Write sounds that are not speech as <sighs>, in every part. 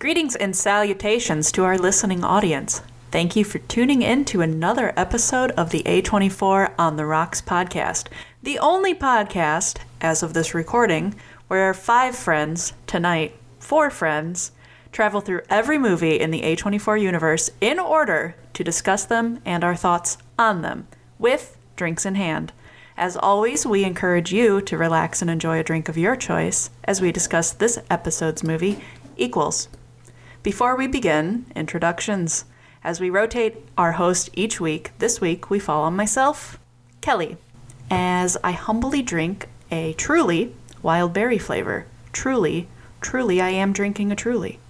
Greetings and salutations to our listening audience. Thank you for tuning in to another episode of the A24 on the Rocks podcast, the only podcast, as of this recording, where five friends, tonight, four friends, travel through every movie in the A24 universe in order to discuss them and our thoughts on them, with drinks in hand. As always, we encourage you to relax and enjoy a drink of your choice as we discuss this episode's movie, Equals. Before we begin, introductions. As we rotate our host each week, this week we follow myself, Kelly, as I humbly drink a truly wild berry flavor. Truly, truly, I am drinking a truly.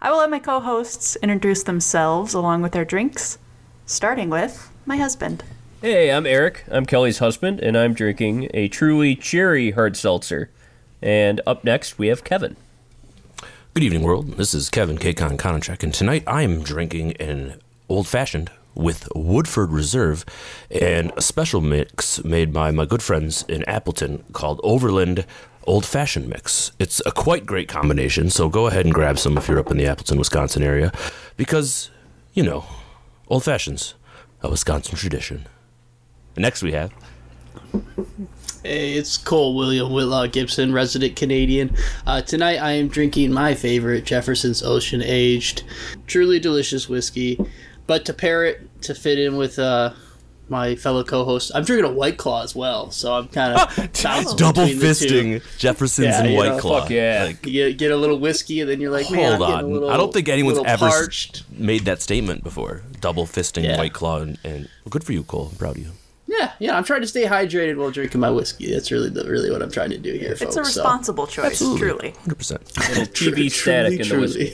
I will let my co hosts introduce themselves along with their drinks, starting with my husband. Hey, I'm Eric. I'm Kelly's husband, and I'm drinking a truly cherry hard seltzer. And up next, we have Kevin. Good evening, world. This is Kevin Kcon Konachek, and tonight I am drinking an old fashioned with Woodford Reserve and a special mix made by my good friends in Appleton called Overland Old Fashioned Mix. It's a quite great combination, so go ahead and grab some if you're up in the Appleton, Wisconsin area, because, you know, old fashions, a Wisconsin tradition. Next we have. Hey, it's Cole William Whitlaw Gibson, resident Canadian. Uh, tonight I am drinking my favorite Jefferson's Ocean Aged, truly delicious whiskey. But to pair it to fit in with uh, my fellow co-host, I'm drinking a White Claw as well. So I'm kind <laughs> of Double fisting Jefferson's Yeah, and White know, Claw. fuck yeah. Like, You get a little whiskey, and then you're like, man, hold I'm on. a little. I don't think anyone's ever parched. made that statement before. Double fisting Yeah. White Claw, and, and well, good for you, Cole. I'm proud of you. Yeah, yeah. I'm trying to stay hydrated while drinking my whiskey. That's really the, really what I'm trying to do here, folks. It's a so- responsible choice, truly. 100%. Little TV static in the whiskey.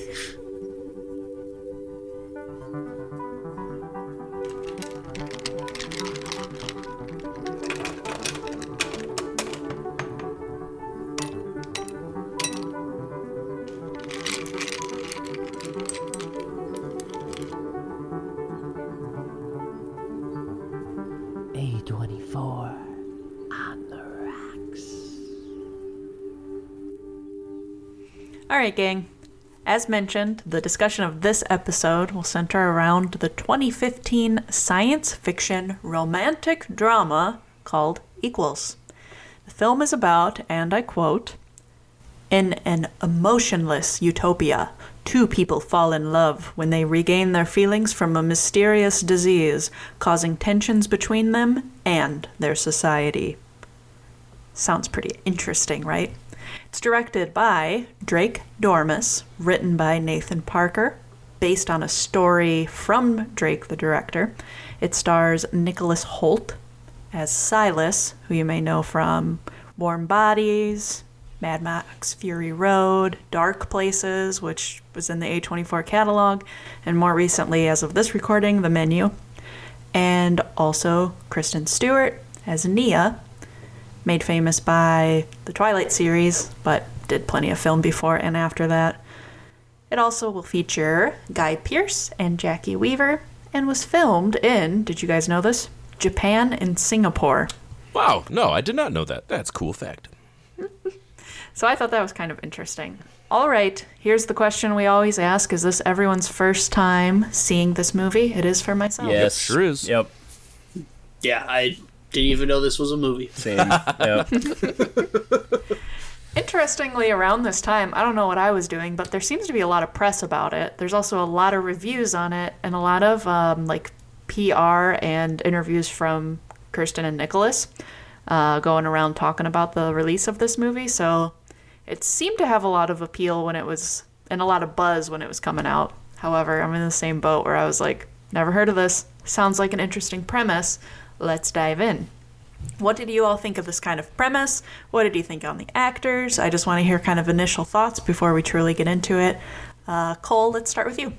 Right, gang. As mentioned, the discussion of this episode will center around the 2015 science fiction romantic drama called Equals. The film is about, and I quote, in an emotionless utopia, two people fall in love when they regain their feelings from a mysterious disease causing tensions between them and their society. Sounds pretty interesting, right? It's directed by Drake Doremus, written by Nathan Parker, based on a story from Drake the director. It stars Nicholas Hoult as Silas, who you may know from Warm Bodies, Mad Max Fury Road, Dark Places, which was in the A24 catalog, and more recently, as of this recording, The Menu. And also Kristen Stewart as Nia, made famous by the Twilight series, but did plenty of film before and after that. It also will feature Guy Pearce and Jacki Weaver and was filmed in, did you guys know this? Japan and Singapore. Wow, no, I did not know that. That's a cool fact. <laughs> So I thought that was kind of interesting. All right, here's the question we always ask Is this everyone's first time seeing this movie? It is for myself. Yes. sure is. Yep. Yeah, I didn't even know this was a movie. Same. yep. <laughs> Interestingly, around this time, I don't know what I was doing, but there seems to be a lot of press about it. There's also a lot of reviews on it and a lot of um, like PR and interviews from Kristen and Nicholas uh, going around talking about the release of this movie. So it seemed to have a lot of appeal when it was and a lot of buzz when it was coming out. However, I'm in the same boat where I was like, never heard of this. Sounds like an interesting premise. Let's dive in. What did you all think of this kind of premise? What did you think on the actors? I just want to hear kind of initial thoughts before we truly get into it. Uh, Cole, let's start with you.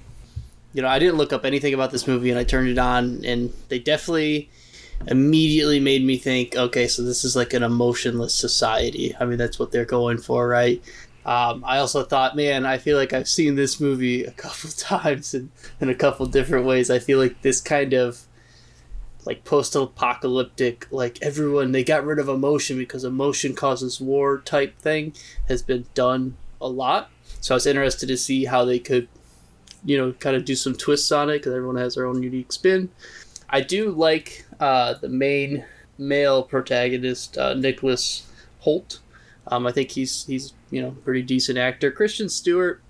you know, I didn't look up anything about this movie and I turned it on and they definitely immediately made me think, okay, so this is like an emotionless society. I mean, that's what they're going for, right? Um, I also thought, man, I feel like I've seen this movie a couple <laughs> times in, in a couple different ways. I feel like this kind of like post-apocalyptic, like everyone they got rid of emotion because emotion causes war type thing has been done a lot. So I was interested to see how they could, you know, kind of do some twists on it because everyone has their own unique spin. I do like uh, the main male protagonist, uh, Nicholas Hoult. Um, I think he's he's you know pretty decent actor. Kristen Stewart.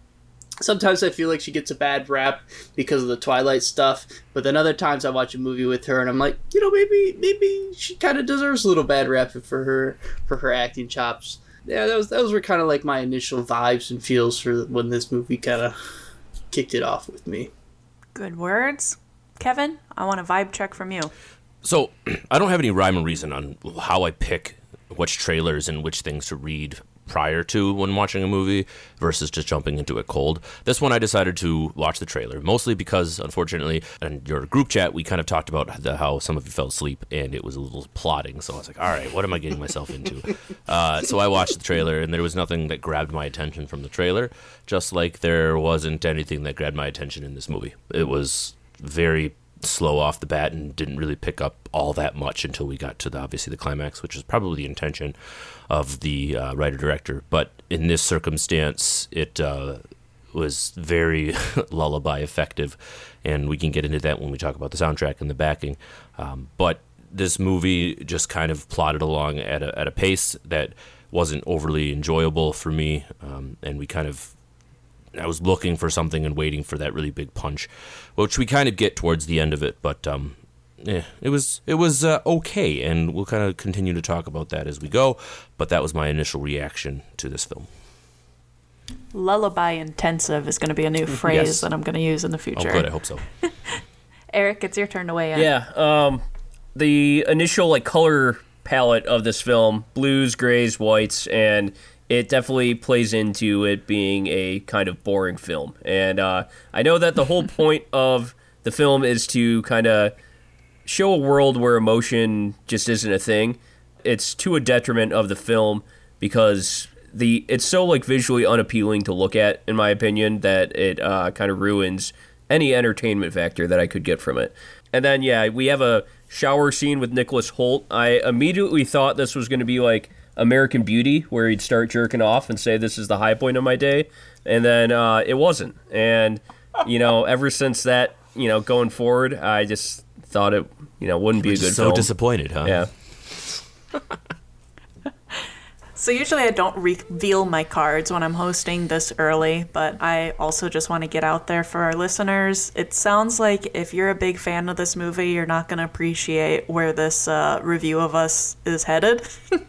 Sometimes I feel like she gets a bad rap because of the Twilight stuff, but then other times I watch a movie with her and I'm like, you know, maybe maybe she kind of deserves a little bad rap for her for her acting chops. Yeah, that was those were kind of like my initial vibes and feels for when this movie kind of kicked it off with me. Good words. Kevin, I want a vibe check from you. So <clears throat> I don't have any rhyme or reason on how I pick which trailers and which things to read prior to when watching a movie versus just jumping into it cold. This one I decided to watch the trailer mostly because unfortunately in your group chat we kind of talked about the, how some of you fell asleep and it was a little plotting. So I was like all right what am I getting myself into? <laughs> Uh, so I watched the trailer and there was nothing that grabbed my attention from the trailer just like there wasn't anything that grabbed my attention in this movie. It was very slow off the bat and didn't really pick up all that much until we got to the obviously the climax, which is probably the intention of the uh, writer director. But in this circumstance, it uh, was very <laughs> lullaby effective, and we can get into that when we talk about the soundtrack and the backing. Um, but this movie just kind of plodded along at a, at a pace that wasn't overly enjoyable for me, um, and we kind of I was looking for something and waiting for that really big punch, which we kind of get towards the end of it. But um, yeah, it was it was uh, okay, and we'll kind of continue to talk about that as we go. But that was my initial reaction to this film. Lullaby intensive is going to be a new phrase Yes. that I'm going to use in the future. Oh, future. good. I hope so. <laughs> Eric, it's your turn to weigh in. Yeah. Um, the initial like color palette of this film, blues, grays, whites, and it definitely plays into it being a kind of boring film. And uh, I know that the whole <laughs> point of the film is to kind of show a world where emotion just isn't a thing. It's to a detriment of the film because the it's so like visually unappealing to look at, in my opinion, that it uh, kind of ruins any entertainment factor that I could get from it. And then yeah, we have a shower scene with Nicholas Hoult. I immediately thought this was going to be like American Beauty, where he'd start jerking off and say, "This is the high point of my day," and then uh, it wasn't. And you know, ever since that, you know, going forward, I just thought it, you know, wouldn't be a good so film. disappointed, huh? yeah. <laughs> So usually I don't reveal my cards when I'm hosting this early, but I also just want to get out there for our listeners. It sounds like if you're a big fan of this movie, you're not going to appreciate where this uh, review of us is headed.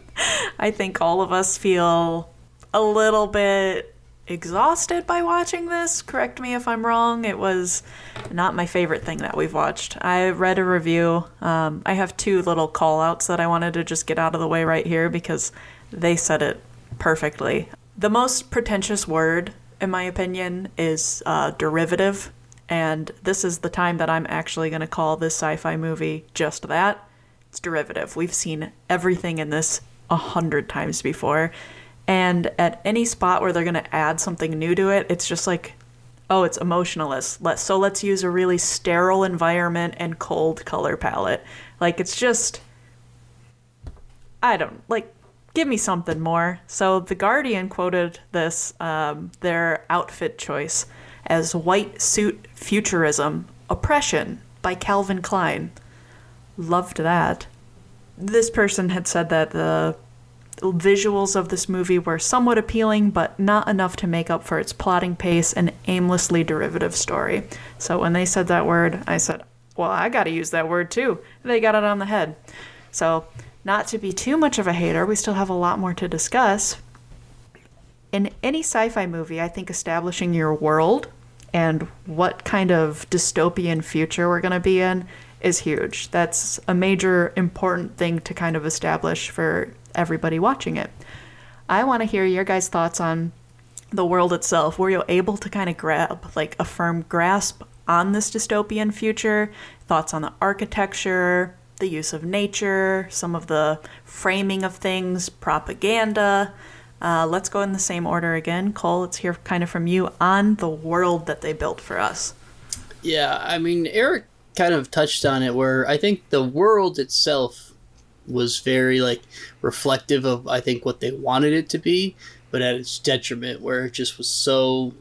<laughs> I think all of us feel a little bit exhausted by watching this. Correct me if I'm wrong. It was not my favorite thing that we've watched. I read a review. Um, I have two little call outs that I wanted to just get out of the way right here because they said it perfectly. The most pretentious word, in my opinion, is uh, derivative. And this is the time that I'm actually going to call this sci fi movie just that. It's derivative. We've seen everything in this a hundred times before. And at any spot where they're going to add something new to it, it's just like, oh, it's emotionless. Let so let's use a really sterile environment and cold color palette. Like it's just I don't like give me something more. So the Guardian quoted this um, their outfit choice as white suit futurism oppression by Calvin Klein. Loved that. This person had said that the visuals of this movie were somewhat appealing, but not enough to make up for its plotting pace and aimlessly derivative story. So when they said that word, I said, well, I gotta use that word too. They got it on the head. So, not to be too much of a hater, we still have a lot more to discuss. In any sci fi movie, I think establishing your world and what kind of dystopian future we're going to be in is huge. That's a major important thing to kind of establish for everybody watching it. I want to hear your guys' thoughts on the world itself. Were you able to kind of grab like a firm grasp on this dystopian future? Thoughts on the architecture, the use of nature, some of the framing of things, propaganda. Uh, let's go in the same order again. Cole, let's hear kind of from you on the world that they built for us. Yeah, I mean, Eric kind of touched on it where I think the world itself was very like reflective of I think what they wanted it to be, but at its detriment, where it just was so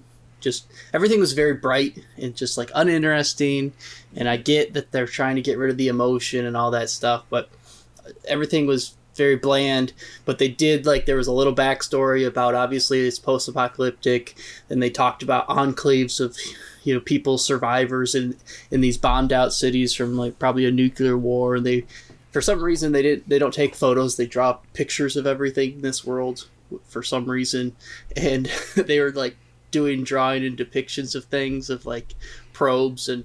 just everything was very bright and just like uninteresting. And I get that they're trying to get rid of the emotion and all that stuff, but everything was very bland. But they did like there was a little backstory about obviously it's post apocalyptic, and they talked about enclaves of you know people survivors in in these bombed out cities from like probably a nuclear war and they for some reason they didn't they don't take photos they draw pictures of everything in this world for some reason and <laughs> they were like doing drawing and depictions of things of like probes and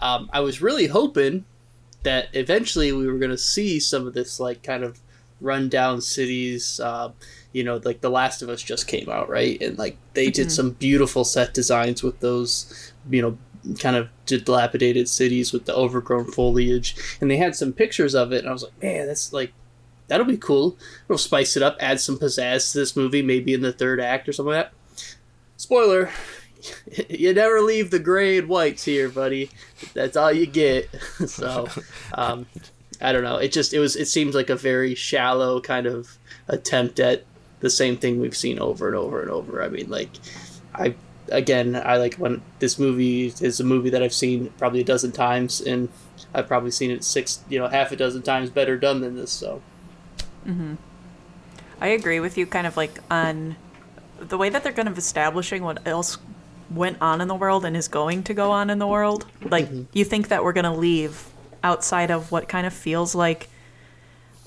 um, i was really hoping that eventually we were going to see some of this like kind of rundown cities uh, you know like the last of us just came out right? And like they did some beautiful set designs with those you know kind of dilapidated cities with the overgrown foliage. And they had some pictures of it and i was like man that's like that'll be cool. We'll spice it up add some pizzazz to this movie maybe in the third act or something like that spoiler <laughs> you never leave the gray and whites here buddy. That's all you get. <laughs> So um, i don't know. It just it was it seems like a very shallow kind of attempt at the same thing we've seen over and over and over. I mean like i again i like when this movie is a movie that i've seen probably a dozen times and i've probably seen it six you know half a dozen times better done than this so. Mm-hmm. I agree with you kind of like on the way that they're kind of establishing what else went on in the world and is going to go on in the world. Like you think that we're going to leave outside of what kind of feels like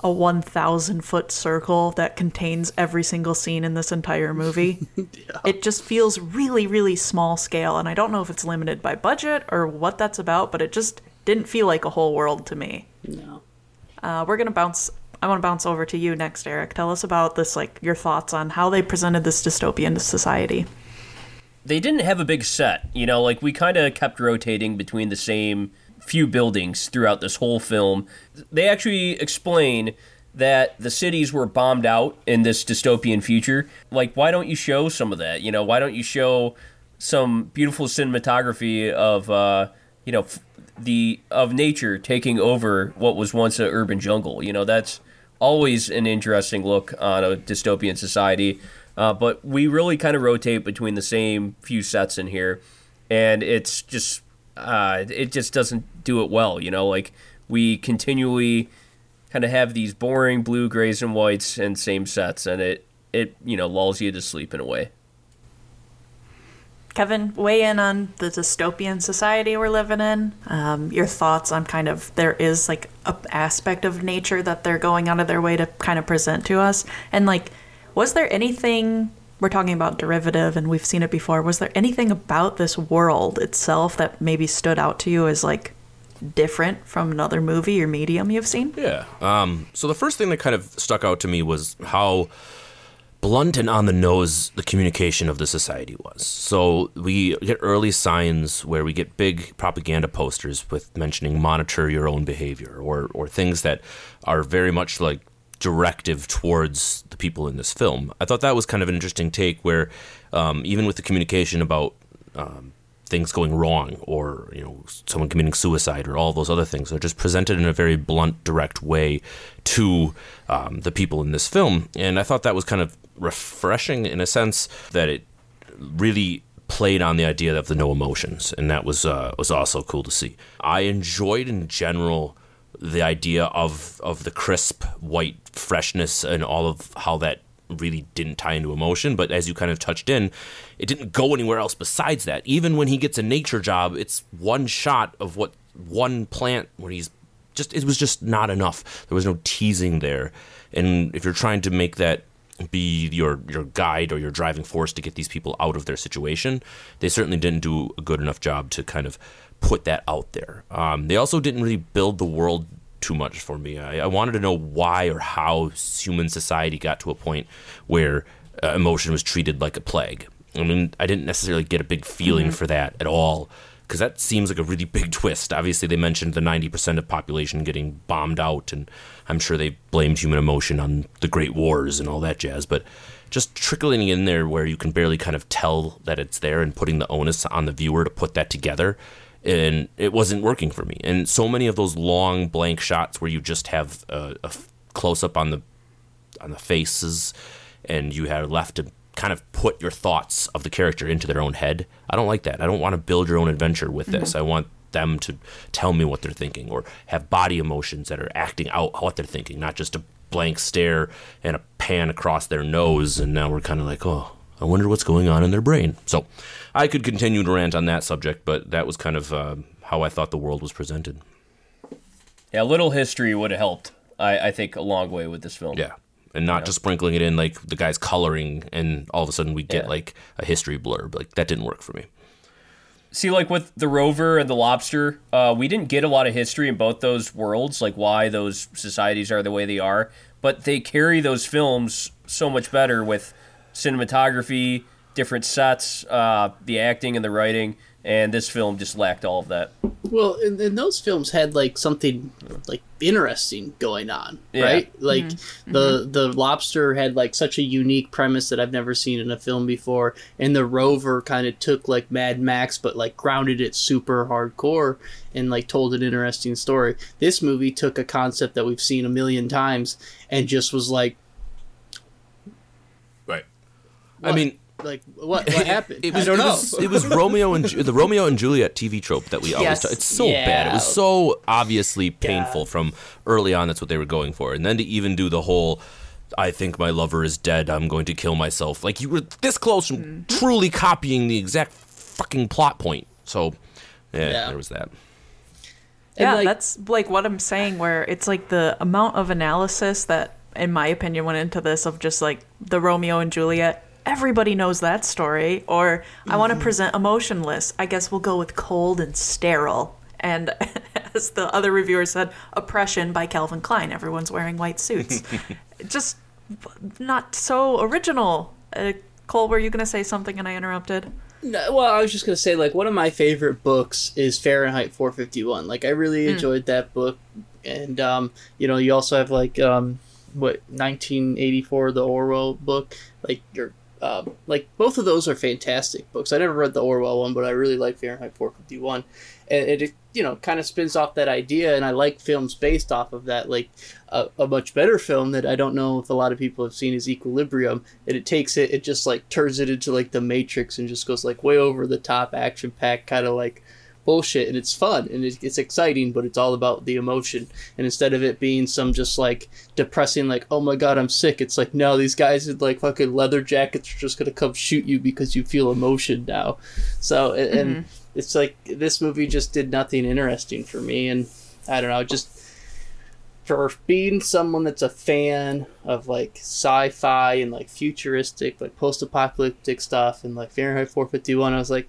a 1000 foot circle that contains every single scene in this entire movie. <laughs> It just feels really really small scale and I don't know if it's limited by budget or what that's about, but it just didn't feel like a whole world to me. no Uh, we're gonna bounce. I want to bounce over to you next, Eric. Tell us about this, like your thoughts on how they presented this dystopian society. they didn't have a big set. You know, like we kind of kept rotating between the same few buildings throughout this whole film. They actually explain that the cities were bombed out in this dystopian future. Like, why don't you show some of that? You know, why don't you show some beautiful cinematography of, uh, you know, the of nature taking over what was once an urban jungle? You know, that's always an interesting look on a dystopian society. Uh, but we really kind of rotate between the same few sets in here, and it's just uh, it just doesn't do it well. You know, like we continually kind of have these boring blue, grays, and whites and same sets, and it it you know lulls you to sleep in a way. Kevin, weigh in on the dystopian society we're living in. Um, your thoughts on kind of there is like a aspect of nature that they're going out of their way to kind of present to us, and like, was there anything? We're talking about derivative, and we've seen it before. Was there anything about this world itself that maybe stood out to you as like different from another movie or medium you've seen? Yeah. Um, so the first thing that kind of stuck out to me was how blunt and on the nose the communication of the society was. So we get early signs where we get big propaganda posters with mentioning monitor your own behavior or or things that are very much like directive towards the people in this film. I thought that was kind of an interesting take where um, even with the communication about um, things going wrong or you know someone committing suicide or all those other things they're just presented in a very blunt direct way to um, the people in this film and i thought that was kind of refreshing in a sense that it really played on the idea of the no emotions and that was uh, was also cool to see. I enjoyed in general the idea of of the crisp white freshness and all of how that really didn't tie into emotion but as you kind of touched in it didn't go anywhere else besides that. Even when he gets a nature job it's one shot of what one plant where he's just it was just not enough. There was no teasing there. And if you're trying to make that be your your guide or your driving force to get these people out of their situation they certainly didn't do a good enough job to kind of put that out there um, they also didn't really build the world too much for me. I, I wanted to know why or how human society got to a point where uh, emotion was treated like a plague. I mean, I didn't necessarily get a big feeling for that at all because that seems like a really big <laughs> twist. Obviously, they mentioned the 90% of population getting bombed out, and I'm sure they blamed human emotion on the Great Wars and all that jazz, but just trickling in there where you can barely kind of tell that it's there and putting the onus on the viewer to put that together and it wasn't working for me. And so many of those long blank shots where you just have a, a close up on the on the faces, and you are left to kind of put your thoughts of the character into their own head. I don't like that. I don't want to build your own adventure with this. Mm-hmm. I want them to tell me what they're thinking or have body emotions that are acting out what they're thinking, not just a blank stare and a pan across their nose. And now we're kind of like, oh, I wonder what's going on in their brain. So I could continue to rant on that subject, but that was kind of uh, how I thought the world was presented. Yeah, a little history would have helped. I, I think a long way with this film. Yeah. And not just sprinkling it in like the guy's coloring and all of a sudden we get Yeah. like a history blurb. Like that didn't work for me. See, like with the rover and the lobster, uh, we didn't get a lot of history in both those worlds, like why those societies are the way they are. But they carry those films so much better with cinematography, different sets, uh, the acting and the writing. And this film just lacked all of that. Well, and, and those films had like something like interesting going on, Yeah. right? Like mm-hmm. the mm-hmm. the lobster had like such a unique premise that I've never seen in a film before, and the rover kind of took like Mad Max, but like grounded it super hardcore and like told an interesting story. This movie took a concept that we've seen a million times and just was like, Right. What? I mean, like what what happened? It was, I don't it know. was, it was Romeo and Ju- the Romeo and Juliet TV trope that we always. Yes. Talk. It's so Yeah. bad. It was so obviously painful from early on. That's what they were going for, and then to even do the whole. I think my lover is dead. I'm going to kill myself. Like you were this close from mm-hmm. truly copying the exact fucking plot point. So, yeah, Yeah. there was that. Yeah, like- that's like what I'm saying, where it's like the amount of analysis that, in my opinion, went into this of just like the Romeo and Juliet. Everybody knows that story. Or I want to Mm-hmm. present emotionless. I guess we'll go with cold and sterile. And <laughs> as the other reviewer said, oppression by Calvin Klein. Everyone's wearing white suits. <laughs> just not so original. Uh, Cole, were you going to say something and I interrupted? No, well, I was just gonna say like one of my favorite books is Fahrenheit 451. Like I really enjoyed that book, and um, you know, you also have like um, what 1984, the Orwell book. Like your um, like both of those are fantastic books. I never read the Orwell one, but I really like Fahrenheit 451, and it you know kind of spins off that idea, and I like films based off of that. Like a, a much better film that I don't know if a lot of people have seen is Equilibrium, and it takes it, it just like turns it into like the Matrix and just goes like way over the top, action packed kind of like bullshit, and it's fun and it, it's exciting, but it's all about the emotion. And instead of it being some just like depressing, like oh my god, I'm sick, it's like no, these guys in like fucking leather jackets are just gonna come shoot you because you feel emotion now. So and, and it's like this movie just did nothing interesting for me, and I don't know, just for being someone that's a fan of like sci-fi and like futuristic, like post-apocalyptic stuff, and like Fahrenheit 451, I was like,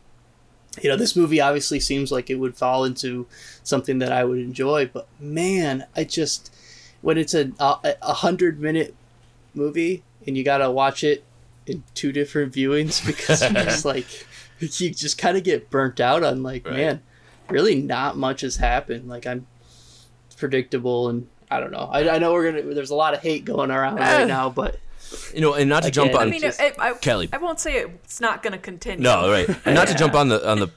you know, this movie obviously seems like it would fall into something that I would enjoy, but man, I just when it's a a, hundred minute movie and you gotta watch it in two different <laughs> viewings because just <laughs> like you just kind of get burnt out on like Right. man, really not much has happened. Like I'm predictable and I don't know. I, I know we're gonna. There's a lot of hate going around right <sighs> now, but You know, and not to Again, jump on. I mean, it, it, I, Kelly. I won't say it's not going to continue. No, right. <laughs> And not to jump on the on the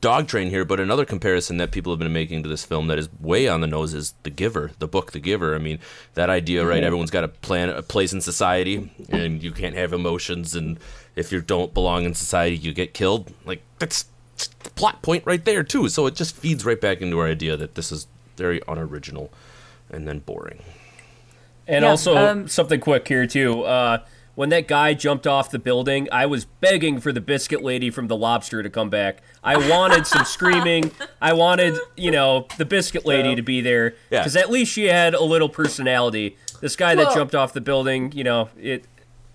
dog train here, but another comparison that people have been making to this film that is way on the nose is The Giver, the book The Giver. I mean, that idea, right? Mm-hmm. Everyone's got a plan, uh, a place in society, and you can't have emotions, and if you don't belong in society, you get killed. Like that's the plot point right there too. So it just feeds right back into our idea that this is very unoriginal and then boring. And Yeah, also um, something quick here too. Uh, when that guy jumped off the building, I was begging for the biscuit lady from the lobster to come back. I wanted some screaming. I wanted, you know, the biscuit lady to be there Yeah. because at least she had a little personality. This guy that jumped off the building, you know, it.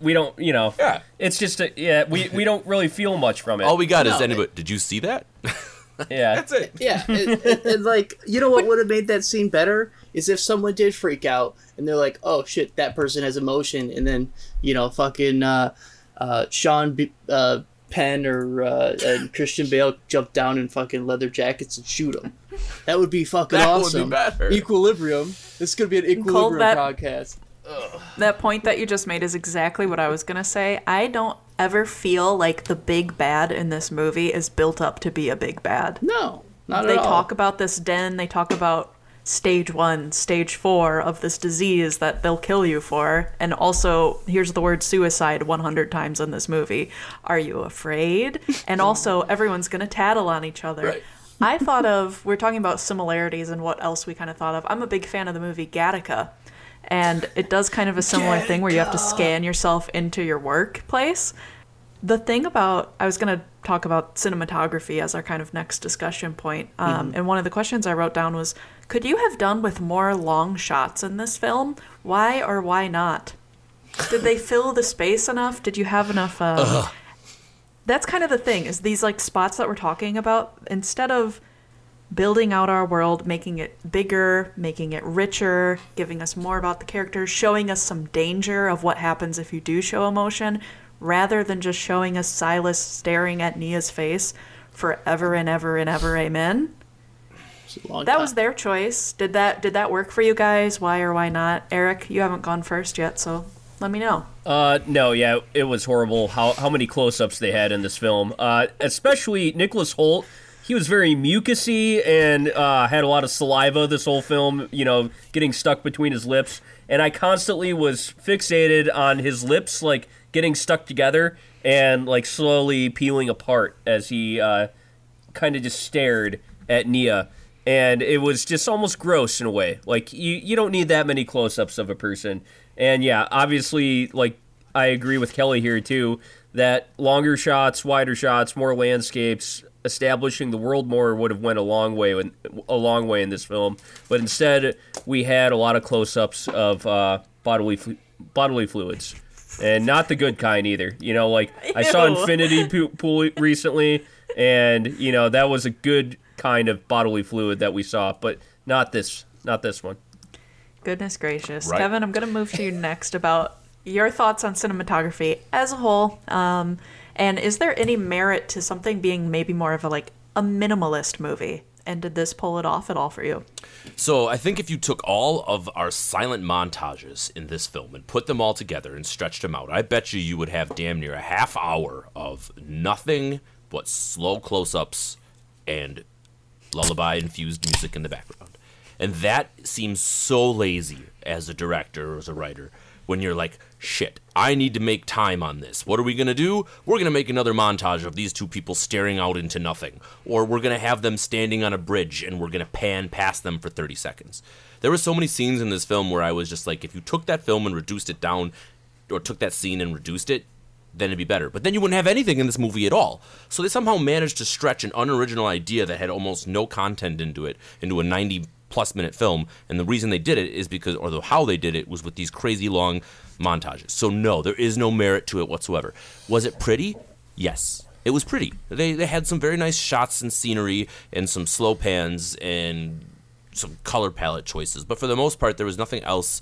We don't, you know, Yeah. it's just a, yeah. We we don't really feel much from it. All we got is No, anybody. Did you see that? yeah, <laughs> That's it. yeah, and, and, and, like you know what would have made that scene better is if someone did freak out and they're like, "Oh shit, that person has emotion," and then you know, fucking uh, uh, Sean B- uh, Penn or uh, and Christian Bale jump down in fucking leather jackets and shoot them. That would be fucking That would be awesome. better. Equilibrium. This is gonna be an equilibrium that- podcast. That point that you just made is exactly what I was going to say. I don't ever feel like the big bad in this movie is built up to be a big bad. No, not They at all. They talk about this den, they talk about stage one, stage four of this disease that they'll kill you for. And also, here's the word suicide 100 times in this movie. Are you afraid? <laughs> And also, everyone's going to tattle on each other. Right. I thought of, we're talking about similarities and what else we kind of thought of. I'm a big fan of the movie Gattaca. And it does kind of a similar thing where you have to scan yourself into your workplace. The thing about, I was going to talk about cinematography as our kind of next discussion point. Um, And one of the questions I wrote down was could you have done with more long shots in this film? Why or why not? Did they fill the space enough? Did you have enough? Um, that's kind of the thing is these like spots that we're talking about instead of building out our world making it bigger making it richer giving us more about the characters showing us some danger of what happens if you do show emotion rather than just showing us silas staring at nia's face forever and ever and ever amen It's a long that time. was their choice did that did that work for you guys why or why not eric you haven't gone first yet so let me know Uh, no, yeah, it was horrible how how many close-ups they had in this film. Uh, especially Nicholas Hoult. He was very mucusy and uh, had a lot of saliva this whole film. You know, getting stuck between his lips, and I constantly was fixated on his lips, like getting stuck together and like slowly peeling apart as he uh, kind of just stared at Nia. And it was just almost gross in a way. Like you, you don't need that many close-ups of a person. And yeah, obviously, like I agree with Kelly here too. That longer shots, wider shots, more landscapes, establishing the world more would have went a long way in, a long way in this film. But instead, we had a lot of close-ups of uh, bodily bodily fluids, and not the good kind either. You know, like I saw Infinity <laughs> Pu- Pool recently, and you know that was a good kind of bodily fluid that we saw, but not this, not this one. Goodness gracious. Right. Kevin, I'm going to move to you next about your thoughts on cinematography as a whole. Um, and is there any merit to something being maybe more of a like a minimalist movie? And did this pull it off at all for you? So I think if you took all of our silent montages in this film and put them all together and stretched them out, I bet you you would have damn near a half hour of nothing but slow close-ups and lullaby-infused music in the background. And that seems so lazy as a director or as a writer when you're like, shit, I need to make time on this. What are we going to do? We're going to make another montage of these two people staring out into nothing. Or we're going to have them standing on a bridge and we're going to pan past them for 30 seconds. There were so many scenes in this film where I was just like, if you took that film and reduced it down, or took that scene and reduced it, then it'd be better. But then you wouldn't have anything in this movie at all. So they somehow managed to stretch an unoriginal idea that had almost no content into it into a 90 plus minute film. And the reason they did it is because, or the, how they did it was with these crazy long montages. So no, there is no merit to it whatsoever. Was it pretty? Yes. It was pretty. They, they had some very nice shots and scenery and some slow pans and some color palette choices. But for the most part, there was nothing else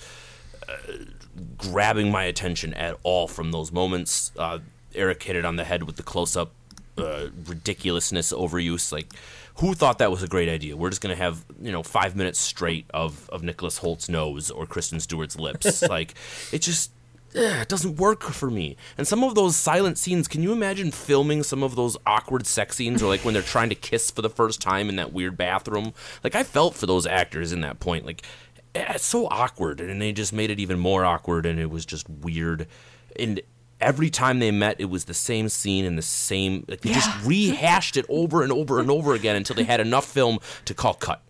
grabbing my attention at all from those moments. Uh, Eric hit it on the head with the close up uh, ridiculousness, overuse. Like, who thought that was a great idea? We're just gonna have you know five minutes straight of of Nicholas Hoult's nose or Kristen Stewart's lips. <laughs> like, it just. eh, It doesn't work for me. And some of those silent scenes, can you imagine filming some of those awkward sex scenes or like when they're trying to kiss for the first time in that weird bathroom? Like I felt for those actors in that point. Like eh, it's so awkward and they just made it even more awkward and it was just weird and every time they met it was the same scene and the same like they just rehashed it over and over and over again until they had enough film to call cut.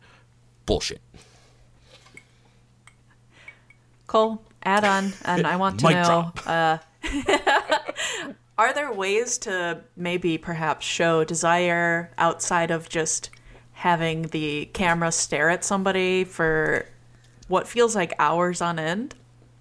Bullshit. Cole, add on, and I want to know uh, <laughs> are there ways to maybe perhaps show desire outside of just having the camera stare at somebody for what feels like hours on end?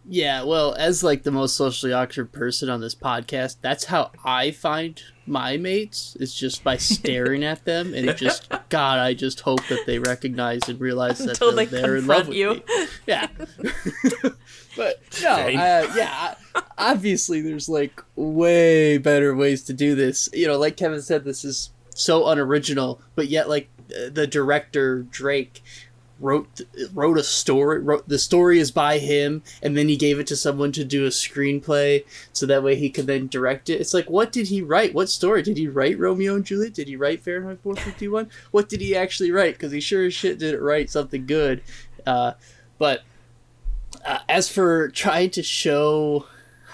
Yeah, well, as like the most socially awkward person on this podcast, that's how I find my mates. Is just by staring at them and it just <laughs> God, I just hope that they recognize and realize that Until they're, they they're in love with you. me. Yeah, <laughs> but no, uh, yeah. Obviously, there's like way better ways to do this. You know, like Kevin said, this is so unoriginal, but yet like the director Drake wrote wrote a story. Wrote the story is by him, and then he gave it to someone to do a screenplay, so that way he could then direct it. It's like, what did he write? What story did he write? Romeo and Juliet? Did he write Fahrenheit 451? what did he actually write? Because he sure as shit didn't write something good. Uh, but uh, as for trying to show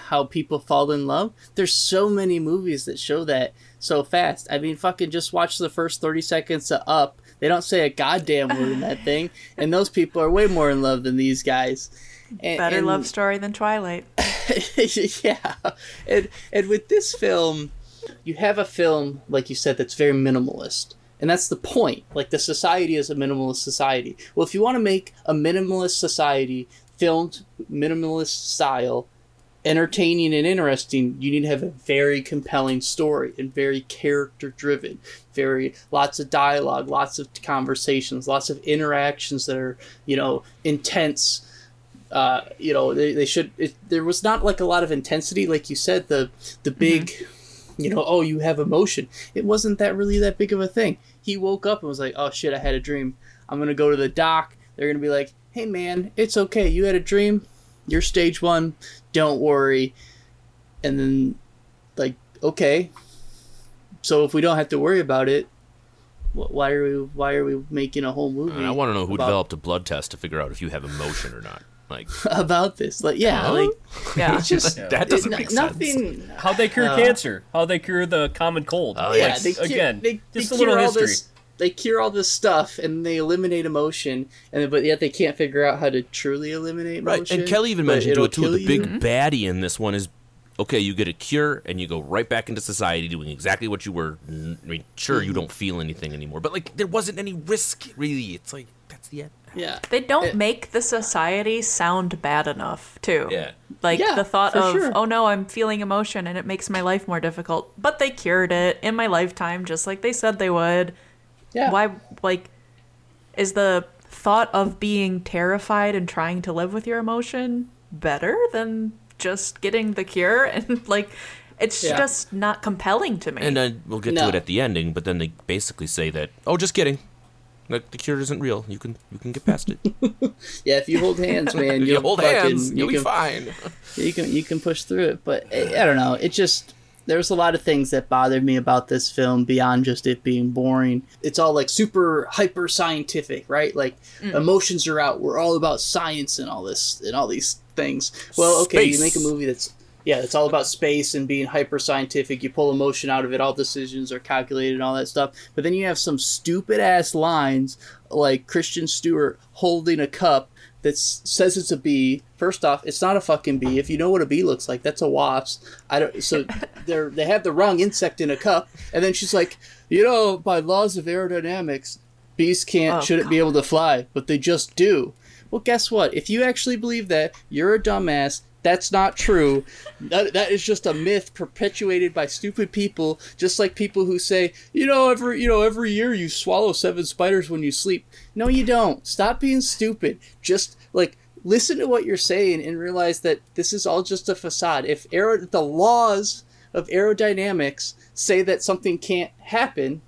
how people fall in love, there's so many movies that show that so fast. I mean, fucking just watch the first 30 seconds of Up. They don't say a goddamn word in that thing, and those people are way more in love than these guys. And, Better and- love story than Twilight. <laughs> yeah, and and with this film, you have a film like you said that's very minimalist, and that's the point. Like the society is a minimalist society. Well, if you want to make a minimalist society filmed minimalist style, entertaining and interesting, you need to have a very compelling story and very character driven. Very lots of dialogue, lots of conversations, lots of interactions that are you know intense. Uh, you know they, they should it, there was not like a lot of intensity like you said the the big you know oh you have emotion. It wasn't that really that big of a thing. He woke up and was like oh shit i had a dream. I'm gonna go to the doc. They're gonna be like hey man it's okay. You had a dream. You're stage one don't worry and then like okay so if we don't have to worry about it why are we why are we making a whole movie And I want to know who about, developed a blood test to figure out if you have emotion or not. Like, <laughs> about this like yeah Huh? like <laughs> Yeah. it's just <laughs> that doesn't it- make nothing sense. How they cure Uh, cancer? How they cure the common cold? Oh, Like, yeah, they again, they, they just a little history. this. They cure all this stuff and they eliminate emotion, and but yet they can't figure out how to truly eliminate Right, and Kelly even mentioned to it'll too. kill The big you. baddie in this one is okay. You get a cure and you go right back into society doing exactly what you were. I mean, sure, Mm-hmm. you don't feel anything anymore, but like there wasn't any risk really. It's like that's the end. Yeah, They don't It- make the society sound bad enough, too. Yeah. Like Yeah, the thought of, sure. oh no, I'm feeling emotion and it makes my life more difficult. But they cured it in my lifetime, just like they said they would. Yeah. Why, like, is the thought of being terrified and trying to live with your emotion better than just getting the cure? <laughs> And, like, it's Yeah. just not compelling to me. And then we'll get to it at the ending, but then they basically say that, oh, just kidding. Like the cure isn't real. You can you can get past it. <laughs> Yeah, if you hold hands, <laughs> man, if you you'll hold fucking, hands, you you'll be can, fine. you can you can push through it. But I, I don't know. It just there's a lot of things that bothered me about this film beyond just it being boring. It's all like super hyper scientific, right? Like mm. emotions are out. We're all about science and all this and all these things. Well, okay, you make a movie that's yeah, it's all about space and being hyper scientific. You pull emotion out of it. All decisions are calculated and all that stuff. But then you have some stupid ass lines like Kristen Stewart holding a cup that says it's a bee. First off, it's not a fucking bee. If you know what a bee looks like, that's a wasp. I don't. So <laughs> they're they have the wrong insect in a cup. And then she's like, you know, by laws of aerodynamics, bees can't Oh, shouldn't be able to fly, but they just do. Well, guess what? If you actually believe that, you're a dumbass. That's not true. That, that is just a myth perpetuated by stupid people, just like people who say, you know, every you know every year you swallow seven spiders when you sleep. No, you don't. Stop being stupid. Just like listen to what you're saying and realize that this is all just a facade. If aero, the laws of aerodynamics say that something can't happen,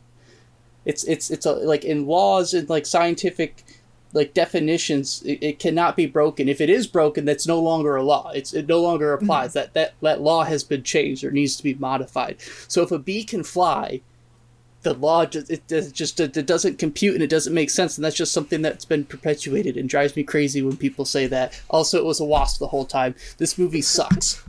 it's it's it's a, like in laws and like scientific like definitions it, it cannot be broken. If it is broken that's no longer a law. It's it no longer mm-hmm. applies. That that that law has been changed or needs to be modified. So if a bee can fly the law just it, does- just it doesn't compute and it doesn't make sense and that's just something that's been perpetuated and drives me crazy when people say that. Also it was a wasp the whole time. This movie sucks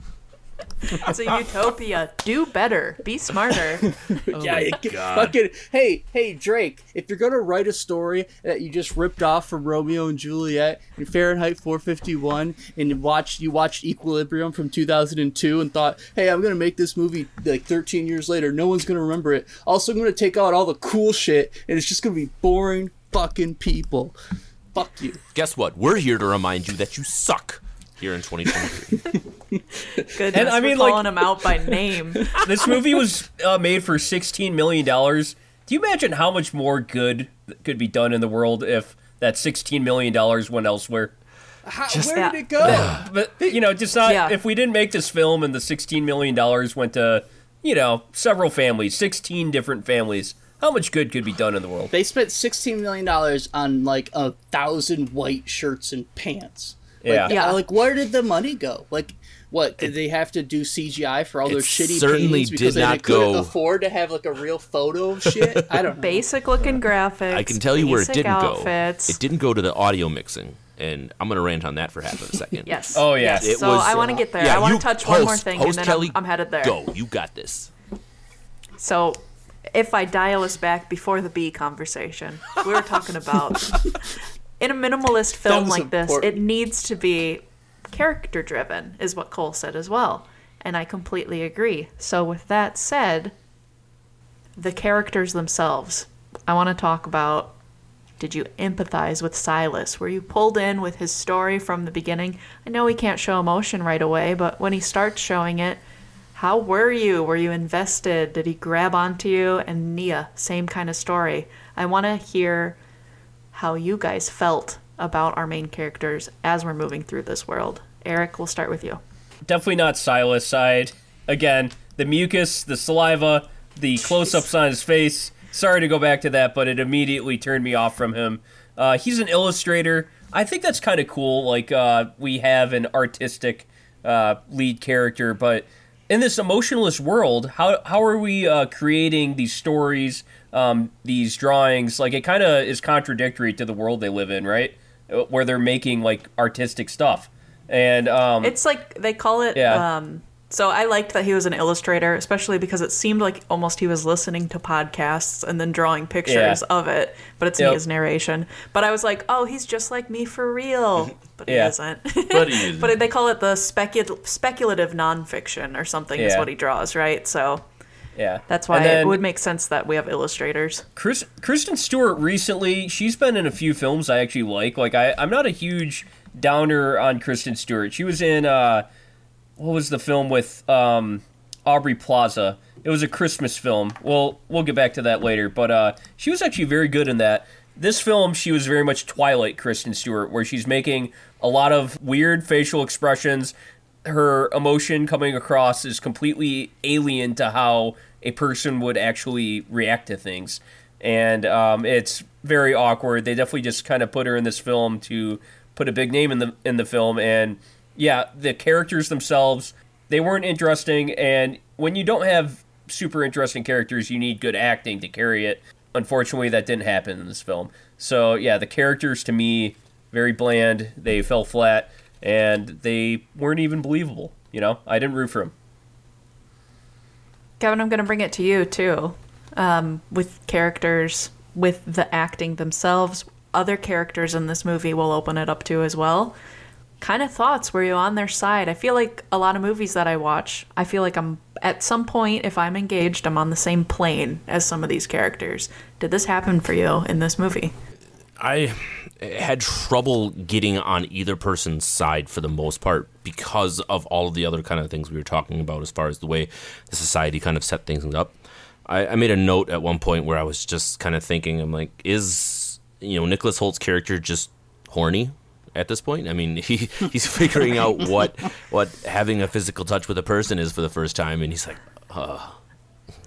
it's a utopia. Do better. Be smarter. <laughs> Oh yeah, you get- fucking hey, hey Drake, if you're gonna write a story that you just ripped off from Romeo and Juliet and Fahrenheit 451, and you watched you watched Equilibrium from 2002 and thought, hey, I'm gonna make this movie like 13 years later, no one's gonna remember it. Also, I'm gonna take out all the cool shit, and it's just gonna be boring fucking people. Fuck you. Guess what? We're here to remind you that you suck here in 2023. <laughs> Goodness, And I we're mean, like- calling him out by name. <laughs> this movie was uh, made for sixteen million dollars. Do you imagine how much more good could be done in the world if that sixteen million dollars went elsewhere? How, Just- where Yeah. did it go? <sighs> But you know, just not Yeah. if we didn't make this film and the sixteen million dollars went to you know several families, sixteen different families. how much good could be done in the world? They spent sixteen million dollars on like a thousand white shirts and pants. Like, Yeah. Yeah. Like, where did the money go? Like, what did they have to do CGI for all It their shitty certainly paintings because did they not couldn't go- afford to have like a real photo of shit? <laughs> I don't know. Basic looking graphics. I can tell you where it basic didn't outfits. go. It didn't go to the audio mixing, and I'm gonna rant on that for half of a <laughs> second. Yes. Oh, yes. Yes. It so was, I want to get there. Yeah, I want to touch one more thing, and then Kelly, I'm, I'm headed there. Go, you got this. So, if I dial us back before the bee conversation, we were talking about <laughs> in a minimalist film like this, it needs to be character driven, is what Cole said as well. And I completely agree. So, with that said, the characters themselves, I want to talk about did you empathize with Silas? Were you pulled in with his story from the beginning? I know he can't show emotion right away, but when he starts showing it, how were you? Were you invested? Did he grab onto you? And Nia, same kind of story. I want to hear how you guys felt about our main characters as we're moving through this world. Eric, we'll start with you. Definitely not Silas side. Again, the mucus, the saliva, the close-ups on his face. Sorry to go back to that, but it immediately turned me off from him. Uh, he's an illustrator. I think that's kind of cool. Like uh, we have an artistic uh, lead character, but in this emotionless world, how how are we uh, creating these stories, um, these drawings? Like it kind of is contradictory to the world they live in, right? Uh, Where they're making like artistic stuff, and um, It's like they call it. Yeah. Um, so I liked that he was an illustrator, especially because it seemed like almost he was listening to podcasts and then drawing pictures Yeah. of it. But it's Yep. Nia's narration. But I was like, oh, he's just like me for real. <laughs> But Yeah. he isn't. <laughs> But he isn't. but they call it the specu- speculative nonfiction or something is what he draws, right? So yeah, that's why then- it would make sense that we have illustrators. Chris, Kristen Stewart recently, she's been in a few films I actually like. Like I, I'm not a huge downer on Kristen Stewart. She was in uh, what was the film with um, Aubrey Plaza? It was a Christmas film. Well, we'll get back to that later. But uh, she was actually very good in that. This film, she was very much Twilight Kristen Stewart, where she's making a lot of weird facial expressions. Her emotion coming across is completely alien to how a person would actually react to things and um, it's very awkward. They definitely just kind of put her in this film to put a big name in the in the film, and yeah, the characters themselves they weren't interesting. And when you don't have super interesting characters, you need good acting to carry it. Unfortunately, that didn't happen in this film. So yeah, the characters to me very bland. They fell flat, and they weren't even believable. You know, I didn't root for them. Kevin, I'm going to bring it to you too. Um, with characters, with the acting themselves, other characters in this movie will open it up to as well. Kind of thoughts, were you on their side? I feel like a lot of movies that I watch, I feel like I'm at some point, if I'm engaged, I'm on the same plane as some of these characters. Did this happen for you in this movie? I had trouble getting on either person's side for the most part because of all of the other kind of things we were talking about as far as the way the society kind of set things up. I, I made a note at one point where I was just kind of thinking, I'm like, is you know Nicholas Hoult's character just horny at this point? I mean, <laughs> he he's figuring out what what having a physical touch with a person is for the first time, and he's like, uh,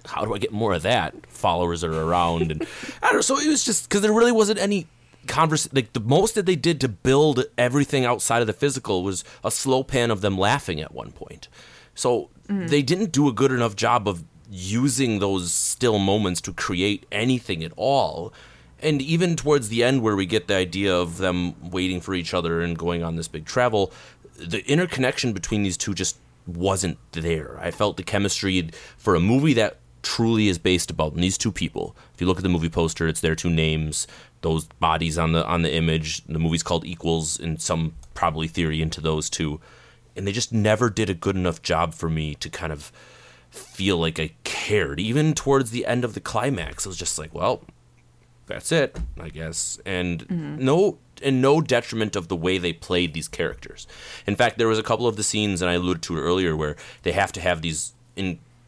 how do I get more of that? Followers are around, and I don't know. So it was just because there really wasn't any convers. Like the most that they did to build everything outside of the physical was a slow pan of them laughing at one point. So mm-hmm. they didn't do a good enough job of using those still moments to create anything at all. And even towards the end, where we get the idea of them waiting for each other and going on this big travel, the interconnection between these two just wasn't there. I felt the chemistry for a movie that truly is based about these two people. If you look at the movie poster, it's their two names, those bodies on the on the image. The movie's called Equals, and some probably theory into those two. And they just never did a good enough job for me to kind of feel like I cared. Even towards the end of the climax, it was just like, well, that's it, I guess. And mm-hmm. no and no detriment of the way they played these characters. In fact, there was a couple of the scenes, and I alluded to it earlier, where they have to have these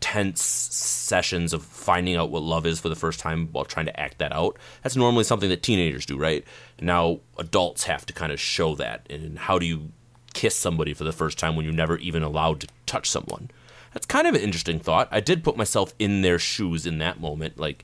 intense sessions of finding out what love is for the first time while trying to act that out. That's normally something that teenagers do, right? Now adults have to kind of show that. And how do you kiss somebody for the first time when you're never even allowed to touch someone? That's kind of an interesting thought. I did put myself in their shoes in that moment, like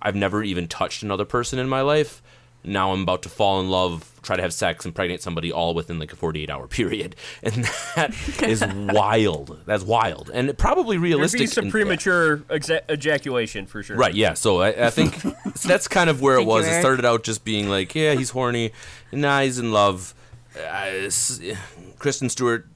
I've never even touched another person in my life. Now I'm about to fall in love, try to have sex, impregnate somebody all within like a 48 hour period, <laughs> and that is <laughs> wild. That's wild, and probably There'd realistic. be some in- premature exa- ejaculation for sure. Right, yeah. So I, I think so <laughs> that's kind of where it you, was. It started out just being like, yeah, he's horny. Nah, he's in love. Uh, Kristen Stewart,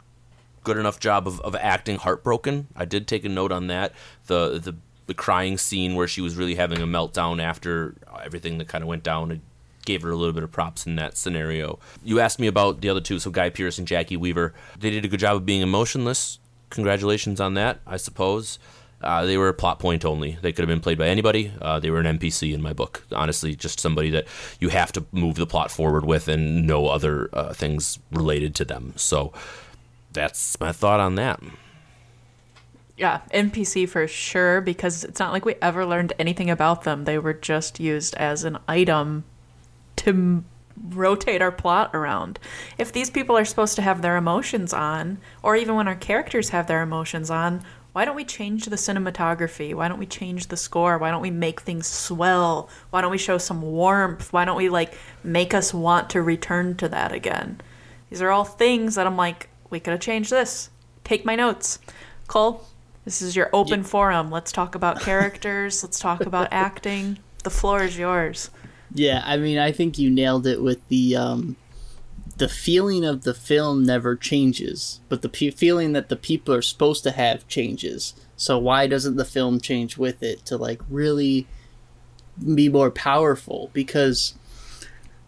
good enough job of, of acting heartbroken. I did take a note on that. The, the the crying scene where she was really having a meltdown after everything that kind of went down. Gave her a little bit of props in that scenario. You asked me about the other two, so Guy Pearce and Jacki Weaver. They did a good job of being emotionless. Congratulations on that, I suppose. Uh, they were a plot point only. They could have been played by anybody. Uh, they were an NPC in my book. Honestly, just somebody that you have to move the plot forward with and no other uh, things related to them. So that's my thought on that. Yeah, NPC for sure, because it's not like we ever learned anything about them. They were just used as an item to rotate our plot around. If these people are supposed to have their emotions on, or even when our characters have their emotions on, why don't we change the cinematography? Why don't we change the score? Why don't we make things swell? Why don't we show some warmth? Why don't we like make us want to return to that again? These are all things that I'm like, we could have changed this. Take my notes. Cole, this is your open forum. Let's talk about characters. Let's talk about acting. The floor is yours. Yeah, I mean, I think you nailed it with the um, the feeling of the film never changes, but the pe- feeling that the people are supposed to have changes. So why doesn't the film change with it to like really be more powerful? Because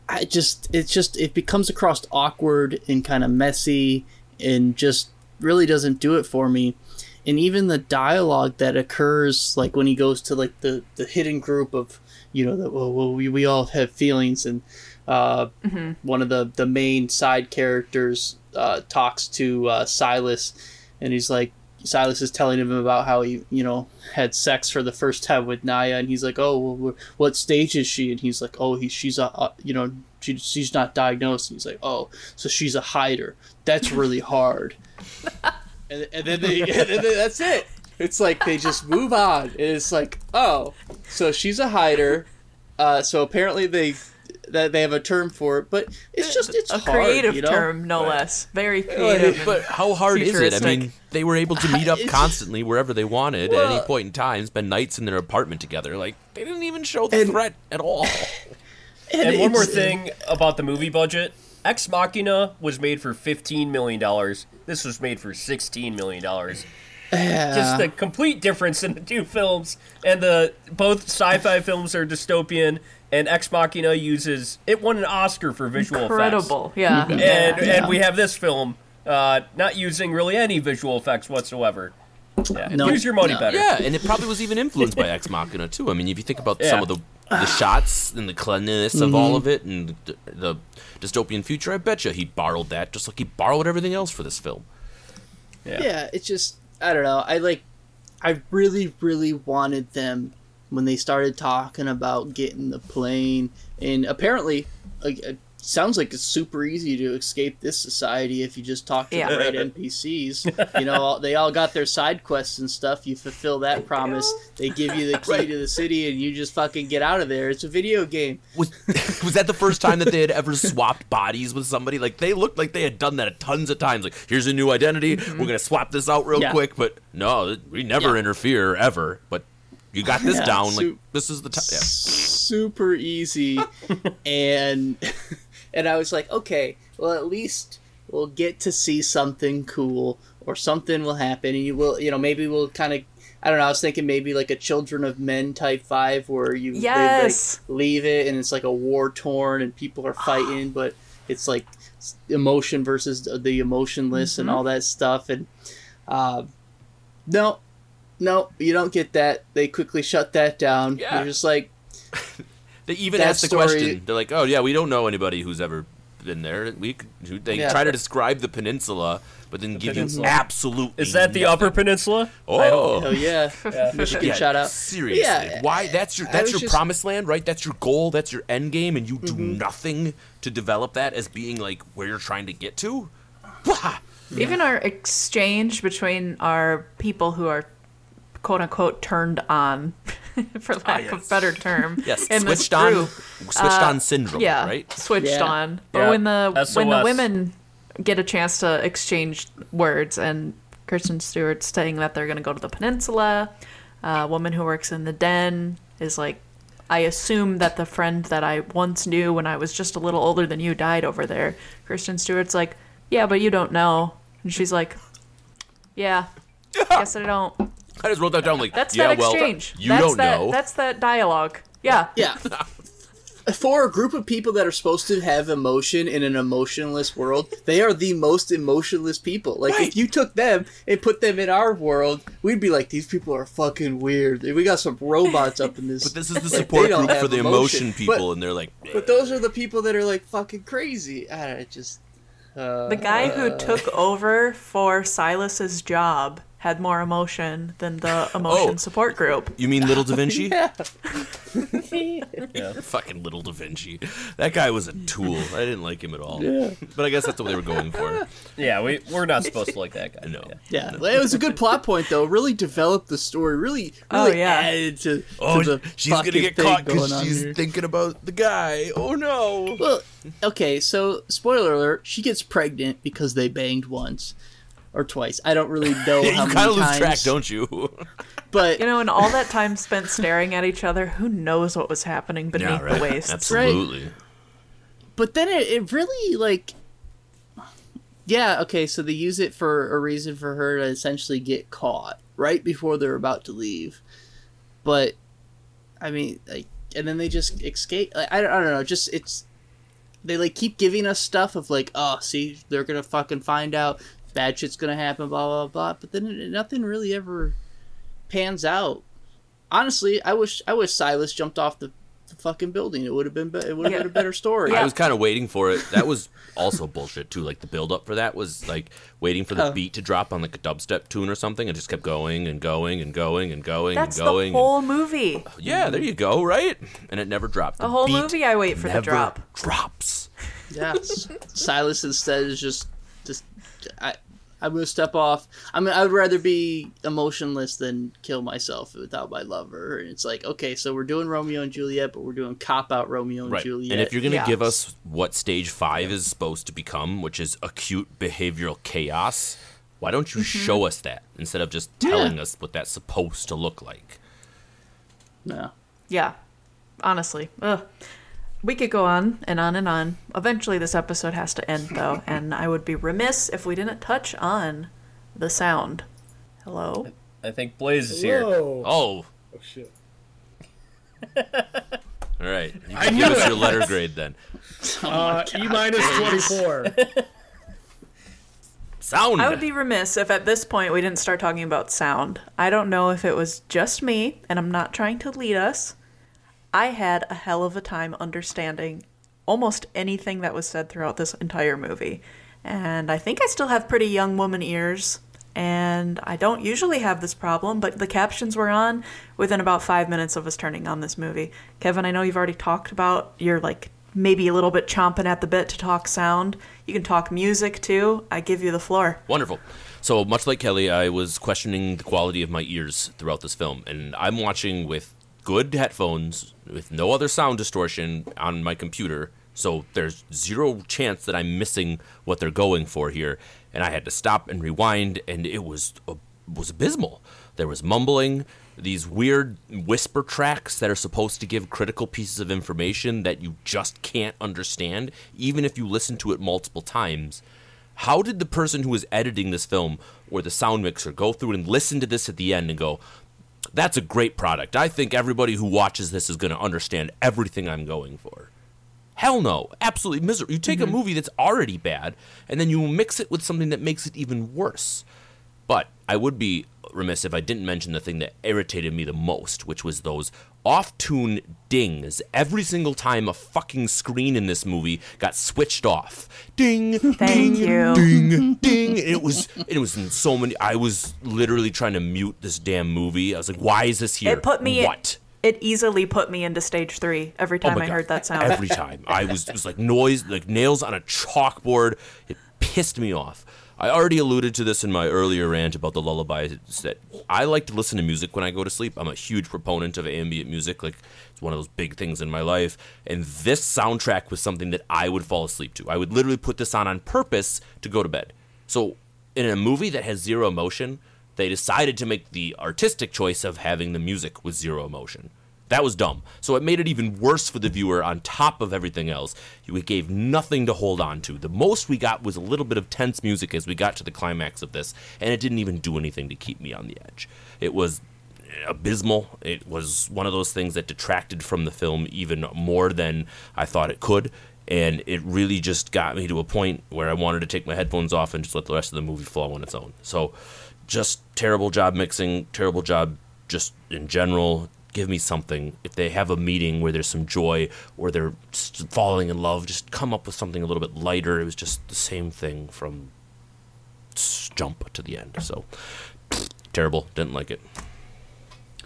I just it's just it becomes across awkward and kind of messy and just really doesn't do it for me. And even the dialogue that occurs, like when he goes to like the the hidden group of you know that well, well we, we all have feelings and uh, one of the the main side characters uh, talks to uh, Silas and he's like Silas is telling him about how he you know had sex for the first time with Nia and he's like oh well, what stage is she and he's like oh he, she's a you know she, she's not diagnosed. And he's like oh so she's a hider. That's really hard. <laughs> And, and then they <laughs> and then they- that's it it's like they just move on and it's like oh so she's a hider uh, so apparently they that they have a term for it but it's just it's A hard, creative you know? term, no less. Very creative. But how hard is it? I mean, they were able to meet <laughs> up constantly wherever they wanted at any point in time, spend nights in their apartment together. Like they didn't even show the And- threat at all. <laughs> And one more thing about the movie budget: Ex Machina was made for fifteen million dollars. This was made for sixteen million dollars. Just the complete difference in the two films, and the both sci-fi films are dystopian, and Ex Machina uses it won an Oscar for visual effects. Incredible. Yeah. and yeah. and we have this film uh, not using really any visual effects whatsoever. Yeah, No, use your money no. better. Yeah, and it probably was even influenced by Ex Machina too. I mean, if you think about Yeah. some of the the shots and the cleanliness of all of it and the, the dystopian future, I bet you he borrowed that just like he borrowed everything else for this film. Yeah. yeah it's just i don't know. I like i really really wanted them when they started talking about getting the plane. And apparently sounds like it's super easy to escape this society if you just talk to Yeah. the right npcs you know they all got their side quests and stuff you fulfill that promise they give you the key to the city and you just fucking get out of there it's a video game Was <laughs> was that the first time that they had ever swapped bodies with somebody? Like they looked like they had done that tons of times. Like here's a new identity, we're mm-hmm. gonna swap this out real Yeah. quick. But no, we never Yeah. interfere ever. But you got this Yeah, down. Like this is the time. Yeah. super easy <laughs> and <laughs> and i was like okay well at least we'll get to see something cool or something will happen. And you will you know maybe we'll kind of i don't know i was thinking maybe like a children of men type five where you Yes. like, leave it and it's like a war torn and people are fighting but it's like emotion versus the emotionless and all that stuff. And uh, no no you don't get that. They quickly shut that down. Yeah. you're just like They even That asked the story- question. They're like, "Oh yeah, we don't know anybody who's ever been there." We they Yeah. try to describe the peninsula, but then give peninsula. you absolutely. Is that the nothing. Upper Peninsula? Oh, Oh yeah, <laughs> Michigan <laughs> Yeah, shout out. Seriously, Yeah, why? That's your I that's your just- Mm-hmm. promised land, right? That's your goal. That's your end game, and you do nothing to develop that as being like where you're trying to get to. Wah! Even our exchange between our people who are quote unquote turned on <laughs> for ah, lack of better term. <laughs> Yes, in this switched on, group. switched on uh, syndrome, yeah, right? switched Yeah. on. But Yeah. when the when the women get a chance to exchange words, and Kristen Stewart's saying that they're going to go to the peninsula, uh, a woman who works in the den is like, I assume that the friend that I once knew when I was just a little older than you died over there. Kristen Stewart's like, yeah, but you don't know, and she's like, yeah, <laughs> guess I don't. I just wrote that down. Like, That's yeah, that well, exchange. you that's don't that, know. That's that dialogue. Yeah. Yeah. <laughs> For a group of people that are supposed to have emotion in an emotionless world, they are the most emotionless people. Like if you took them and put them in our world, we'd be like, these people are fucking weird. We got some robots up in this. But this is the <laughs> support don't group for the emotion, But- people, and they're like, But those are the people that are like fucking crazy. I don't know, just. Uh, The guy who took over for Silas's job had more emotion than the <laughs> oh. emotion Oh. support group. you mean Little Da Vinci? <laughs> <laughs> Yeah. Fucking Little Da Vinci. That guy was a tool. I didn't like him at all. But I guess that's what they were going for. Yeah, we we're not supposed to like that guy. No. Yeah. Yeah, well, it was a good plot point though. Really developed the story. Really, Oh, really yeah. added to, to Oh, the she's gonna fucking get thing caught going because on she's here. thinking about the guy. Oh no. Well, okay, so spoiler alert: she gets pregnant because they banged once or twice. I don't really <laughs> know Yeah, how you kind of lose times, track, don't you? <laughs> But You know, and all that time spent staring at each other, who knows what was happening beneath the waist? <laughs> Absolutely. but then it, it really like yeah okay so they use it for a reason for her to essentially get caught right before they're about to leave but i mean like and then they just escape like, I, don't, I don't know just it's they like keep giving us stuff of like oh see they're gonna fucking find out bad shit's gonna happen blah blah blah but then nothing really ever pans out honestly i wish i wish silas jumped off the, the fucking building it would have been be- it would have Yeah. been a better story I was kind of waiting for it. That was also bullshit too. Like the build up for that was like waiting for the Oh. beat to drop on like a dubstep tune or something, and just kept going and going and going and going That's and going. the whole movie. Oh, yeah, there you go. Right, and it never dropped. The whole movie, I wait for the drop. Drops. Yeah, S- Silas instead is just just I I'm gonna step off. I mean, I would rather be emotionless than kill myself without my lover. And it's like, okay, so we're doing Romeo and Juliet, but we're doing cop out Romeo and Right. Juliet. And if you're gonna Yeah. give us what stage five is supposed to become, which is acute behavioral chaos, why don't you Mm-hmm. show us that instead of just telling us what that's supposed to look like? no, Yeah, honestly. Ugh. We could go on and on and on. Eventually, this episode has to end, though, <laughs> and I would be remiss if we didn't touch on the sound. Hello? I think Blaze is here. Whoa. Oh, Oh, shit. <laughs> all right. You I can knew give us your letter <laughs> grade then. Uh, E minus 24. Sound. I would be remiss if at this point we didn't start talking about sound. I don't know if it was just me, and I'm not trying to lead us. I had a hell of a time understanding almost anything that was said throughout this entire movie. And I think I still have pretty young woman ears, and I don't usually have this problem, but the captions were on within about five minutes of us turning on this movie. Kevin, I know you've already talked about your like maybe a little bit chomping at the bit to talk sound. You can talk music too. I give you the floor. Wonderful. So much like Kelly, I was questioning the quality of my ears throughout this film, and I'm watching with good headphones with no other sound distortion on my computer. So there's zero chance that I'm missing what they're going for here, and I had to stop and rewind, and it was uh, was abysmal. There was mumbling, these weird whisper tracks that are supposed to give critical pieces of information that you just can't understand, even if you listen to it multiple times. How did the person who was editing this film or the sound mixer go through and listen to this at the end and go, that's a great product. I think everybody who watches this is going to understand everything I'm going for. Hell no. Absolutely miserable. You take a mm-hmm. movie that's already bad and then you mix it with something that makes it even worse. But I would be remiss if I didn't mention the thing that irritated me the most, which was those off tune dings every single time a fucking screen in this movie got switched off. Ding, Thank ding, you. ding, ding. <laughs> It was it was in so many I was literally trying to mute this damn movie. I was like, why is this here? It put me. what? It easily put me into stage three every Oh time my I God. heard that sound. Every time. I was it was like noise, like nails on a chalkboard. It pissed me off. I already alluded to this in my earlier rant about the lullabies that I like to listen to music when I go to sleep. I'm a huge proponent of ambient music. Like it's one of those big things in my life. And this soundtrack was something that I would fall asleep to. I would literally put this on on purpose to go to bed. So in a movie that has zero emotion, they decided to make the artistic choice of having the music with zero emotion. That was dumb. So it made it even worse for the viewer on top of everything else. We gave nothing to hold on to. The most we got was a little bit of tense music as we got to the climax of this, and it didn't even do anything to keep me on the edge. It was abysmal. It was one of those things that detracted from the film even more than I thought it could. And it really just got me to a point where I wanted to take my headphones off and just let the rest of the movie flow on its own. So, just terrible job mixing, terrible job just in general give me something. If they have a meeting where there's some joy or they're falling in love, just come up with something a little bit lighter. It was just the same thing from jump to the end. So terrible. Didn't like it.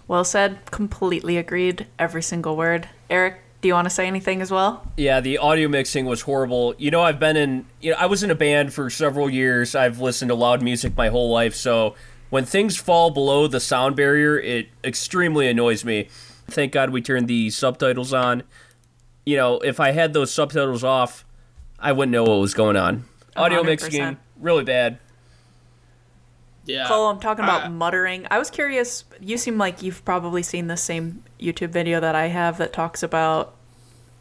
Well said. Completely agreed. Every single word. Eric, do you want to say anything as well? Yeah, the audio mixing was horrible. You know, I've been in, you know, I was in a band for several years. I've listened to loud music my whole life, so when things fall below the sound barrier, it extremely annoys me. Thank God we turned the subtitles on. You know, if I had those subtitles off, I wouldn't know what was going on. Audio 100%. mixing really bad. Yeah. Cole, I'm talking about Uh, muttering. I was curious. You seem like you've probably seen the same YouTube video that I have that talks about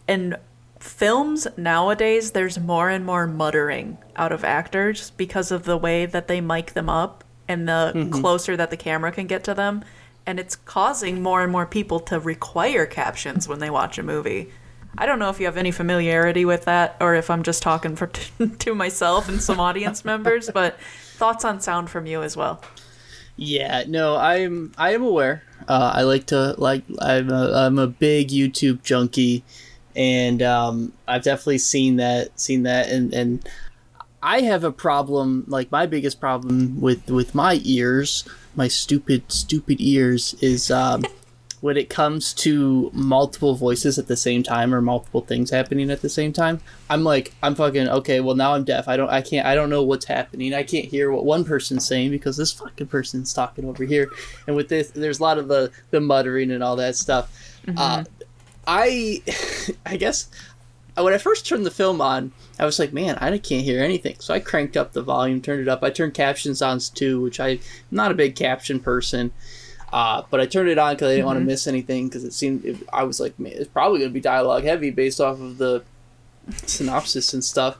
in films nowadays. There's more and more muttering out of actors because of the way that they mic them up and the closer that the camera can get to them, and it's causing more and more people to require captions when they watch a movie. I don't know if you have any familiarity with that or if I'm just talking for <laughs> to myself and some audience members, <laughs> but thoughts on sound from you as well. Yeah, no, I'm I am aware. Uh, I like to like I'm a I'm a big YouTube junkie, and um, I've definitely seen that seen that, and and I have a problem. Like my biggest problem with with my ears, my stupid stupid ears, is um, <laughs> when it comes to multiple voices at the same time or multiple things happening at the same time. I'm like I'm fucking okay. Well now I'm deaf. I don't I can't I don't know what's happening. I can't hear what one person's saying because this fucking person's talking over here. And with this, there's a lot of the the muttering and all that stuff. Uh, I <laughs> I guess when I first turned the film on, I was like, man, I can't hear anything. So I cranked up the volume, turned it up. I turned captions on too, which I, am not a big caption person. Uh, but I turned it on because I didn't want to miss anything because it seemed, it, I was like, man, it's probably going to be dialogue heavy based off of the <laughs> synopsis and stuff.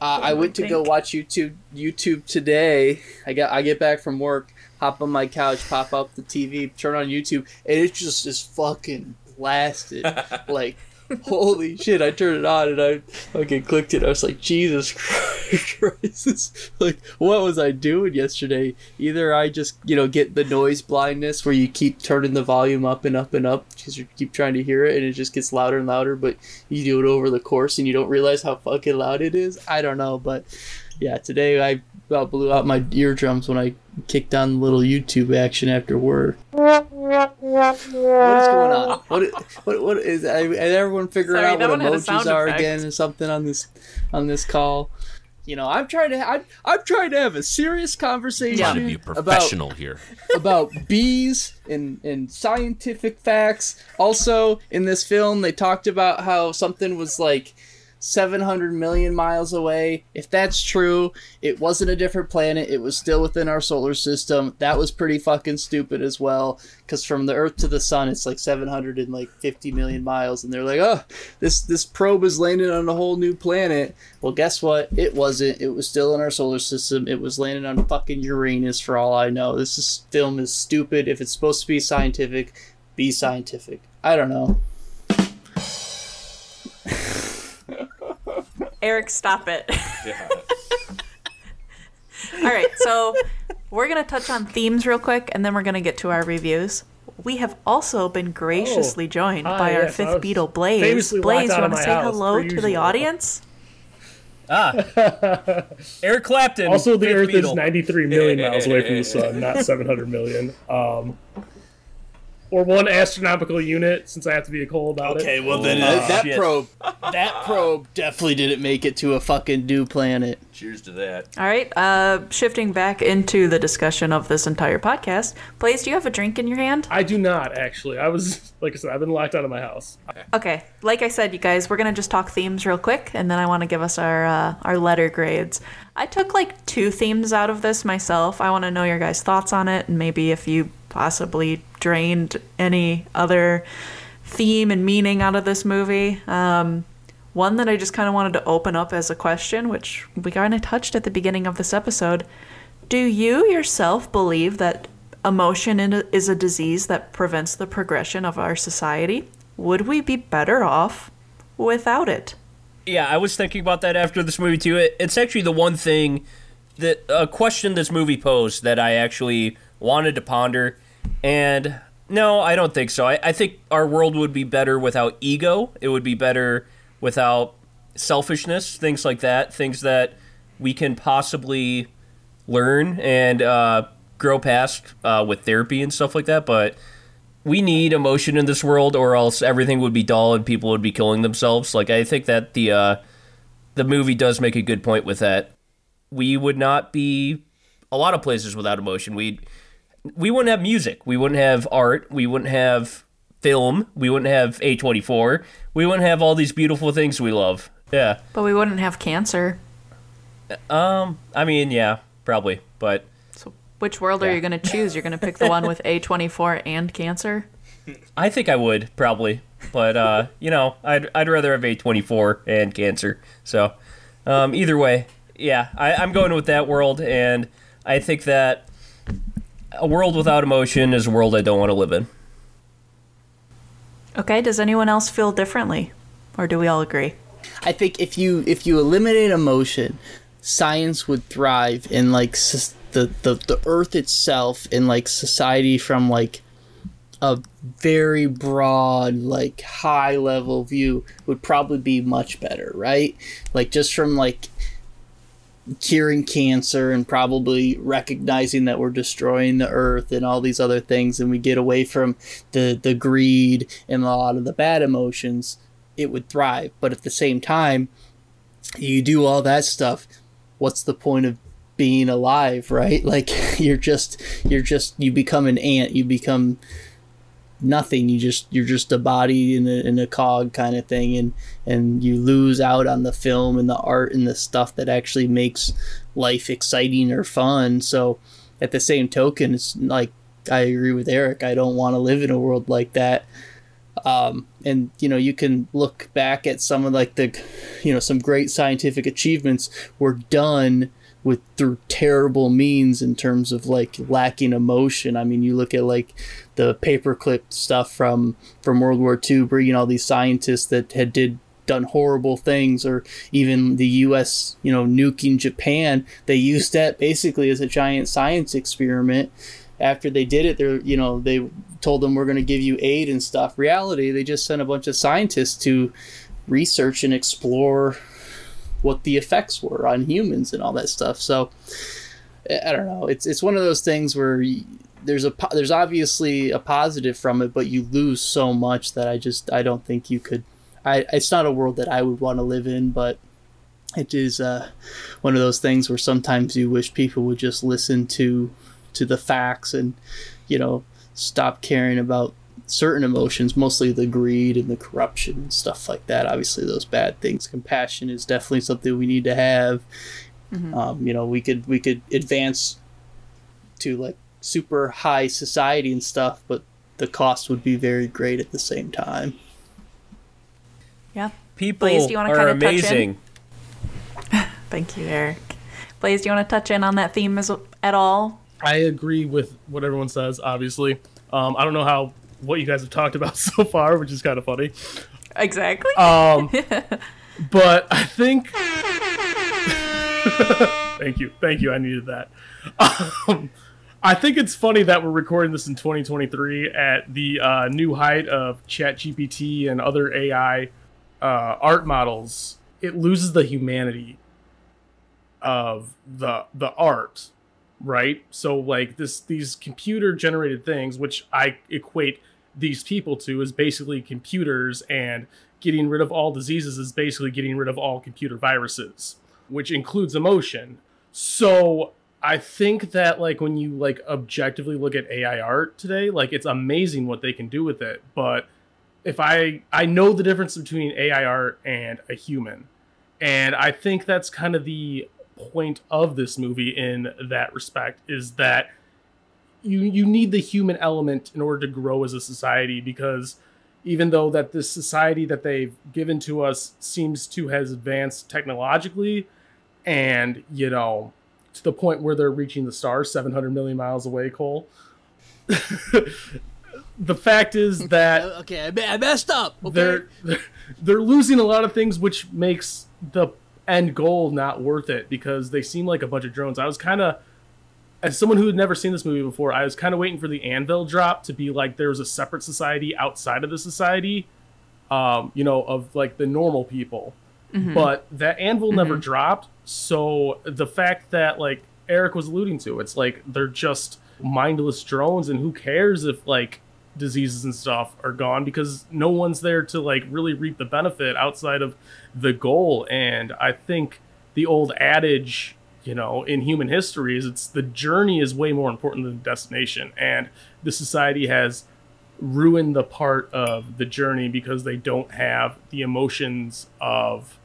Uh, I went to go watch YouTube YouTube today. I got I get back from work, hop on my couch, pop up the TV, turn on YouTube, and it just is fucking blasted. <laughs> like <laughs> holy shit! I turned it on and I fucking clicked it. I was like, Jesus <laughs> Christ! Like, what was I doing yesterday? Either I just you know get the noise blindness where you keep turning the volume up and up and up because you keep trying to hear it and it just gets louder and louder, but you do it over the course and you don't realize how fucking loud it is. I don't know, but yeah, today I about blew out my eardrums when I kicked on the little YouTube action after work. What is going on? What what what is? Is everyone figuring Sorry, out what one had a emojis are effect. again or something on this on this call? You know, I'm trying to I'm, I'm trying to have a serious conversation Trying to be a about professional here. about bees and, and scientific facts. Also, in this film, they talked about how something was like 700 million miles away. If that's true, it wasn't a different planet. It was still within our solar system. That was pretty fucking stupid as well. Because from the Earth to the Sun, it's like 750 million miles, and they're like, "Oh, this this probe is landing on a whole new planet." Well, guess what? It wasn't. It was still in our solar system. It was landing on fucking Uranus, for all I know. This is, film is stupid. If it's supposed to be scientific, be scientific. I don't know. Eric, stop it. <laughs> All right, so we're going to touch on themes real quick and then we're going to get to our reviews. We have also been graciously joined Hi, by our yes, I fifth was Beatle, Blaze. Blaze, you want to say hello per to the audience? Ah, <laughs> Eric Clapton. Also, the Fifth Earth is 93 million miles away from the sun, not 700 million. <laughs> Um, or one astronomical unit, since I have to be a cool about Okay, it. Okay, well then Oh, that, that shit. probe, <laughs> that probe definitely didn't make it to a fucking new planet. Cheers to that. All right, uh, shifting back into the discussion of this entire podcast. Blaze, do you have a drink in your hand? I do not actually. I was <laughs> like I said, I've been locked out of my house. Okay, like I said, you guys, we're gonna just talk themes real quick, and then I want to give us our uh, our letter grades. I took like two themes out of this myself. I want to know your guys' thoughts on it, and maybe if you possibly drained any other theme and meaning out of this movie. Um, one that I just kind of wanted to open up as a question, which we kind of touched at the beginning of this episode. Do you yourself believe that emotion is a disease that prevents the progression of our society? Would we be better off without it? Yeah, I was thinking about that after this movie too. It's actually the one thing that a question this movie posed that I actually wanted to ponder. And no, I don't think so. I, I think our world would be better without ego. It would be better without selfishness, things like that, things that we can possibly learn and uh, grow past uh, with therapy and stuff like that. But we need emotion in this world, or else everything would be dull and people would be killing themselves. Like I think that the uh, the movie does make a good point with that. We would not be a lot of places without emotion. We we wouldn't have music. We wouldn't have art. We wouldn't have film. We wouldn't have A twenty four. We wouldn't have all these beautiful things we love. Yeah. But we wouldn't have cancer. Um. I mean, yeah, probably, but So which world are you going to choose? You're going to pick the one with <laughs> A24 and cancer? I think I would probably, but uh, <laughs> you know, I'd I'd rather have A twenty four and cancer. So, um, either way, yeah, I, I'm going with that world, and I think that a world without emotion is a world I don't want to live in. Okay, does anyone else feel differently? Or do we all agree? I think if you if you eliminate emotion, science would thrive in like s- the the the Earth itself in like society from like a very broad like high level view would probably be much better, right? Like just from like curing cancer and probably recognizing that we're destroying the earth and all these other things and we get away from the the greed and a lot of the bad emotions it would thrive. But at the same time you do all that stuff what's the point of being alive right? <laughs> Like you're just you're just you become an ant you become nothing. You just you're just a body in a, in a cog kind of thing and and you lose out on the film and the art and the stuff that actually makes life exciting or fun. So at the same token it's like i agree with eric. I don't want to live in a world like that. Um, and you know you can look back at some of like the you know some great scientific achievements were done with through terrible means in terms of like lacking emotion. I mean you look at like the paperclip stuff from from world war ii bringing all these scientists that had did done horrible things or even the us you know nuking japan. They used that basically as a giant science experiment. After they did it they're you know they told them we're going to give you aid and stuff. Reality they just sent a bunch of scientists to research and explore what the effects were on humans and all that stuff. So i don't know. It's it's one of those things where y there's a there's obviously a positive from it but you lose so much that i just i don't think you could i it's not a world that i would want to live in but it is uh, one of those things where sometimes you wish people would just listen to to the facts and you know stop caring about certain emotions mostly the greed and the corruption and stuff like that obviously those bad things compassion is definitely something we need to have um, you know we could we could advance to like super high society and stuff but the cost would be very great at the same time Yeah. People Blaze, do you wanna are kinda touch in? amazing. <laughs> Thank you, Eric. Blaze, do you want to touch in on that theme as, at all? I agree with what everyone says. Obviously, um, I don't know how what you guys have talked about <laughs> so far, which is kind of funny. Exactly. Um, <laughs> but I think. <laughs> thank you, thank you. I needed that. Um, I think it's funny that we're recording this in 2023 at the uh, new height of ChatGPT and other AI uh, art models. It loses the humanity of the the art, right? So like this these computer generated things, which I equate these people to is basically computers and getting rid of all diseases is basically getting rid of all computer viruses which includes emotion so i think that like when you like objectively look at ai art today like it's amazing what they can do with it but if i i know the difference between ai art and a human and i think that's kind of the point of this movie in that respect is that you you need the human element in order to grow as a society because even though that this society that they've given to us seems to has advanced technologically and you know to the point where they're reaching the stars 700 million miles away cole <laughs> the fact is <laughs> that Okay, I, messed up. Okay. they're they're losing a lot of things which makes the end goal not worth it because they seem like a bunch of drones. I was kind of as someone who had never seen this movie before i was kind of waiting for the anvil drop to be like there was a separate society outside of the society um you know of like the normal people. But that anvil never dropped so the fact that like eric was alluding to it's like they're just mindless drones and who cares if like diseases and stuff are gone because no one's there to like really reap the benefit outside of the goal. And i think the old adage you know in human history is it's the journey is way more important than the destination. And the society has ruined the part of the journey because they don't have the emotions of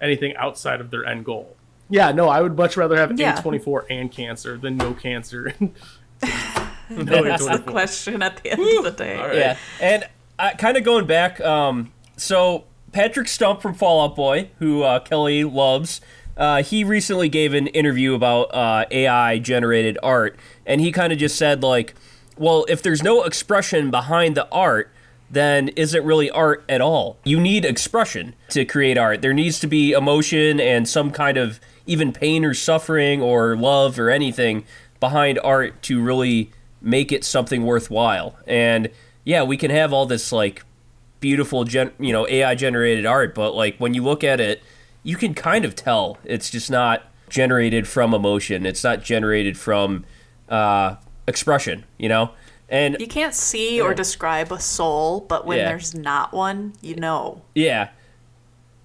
anything outside of their end goal. Yeah no i would much rather have Yeah. a24 and cancer than no cancer <laughs> <laughs> <laughs> no That's the question at the end of the day. Yeah, and uh, kind of going back, um, so Patrick Stump from Fall Out Boy, who uh, Kelly loves, uh, he recently gave an interview about uh, AI generated art, and he kind of just said like, well, if there's no expression behind the art. Then is it really art at all? You need expression to create art. There needs to be emotion and some kind of even pain or suffering or love or anything behind art to really make it something worthwhile. And yeah, we can have all this like beautiful gen- you know AI generated art, but like when you look at it, you can kind of tell it's just not generated from emotion. It's not generated from uh, expression, you know. And You can't see or describe a soul, but when Yeah. there's not one, you know. Yeah,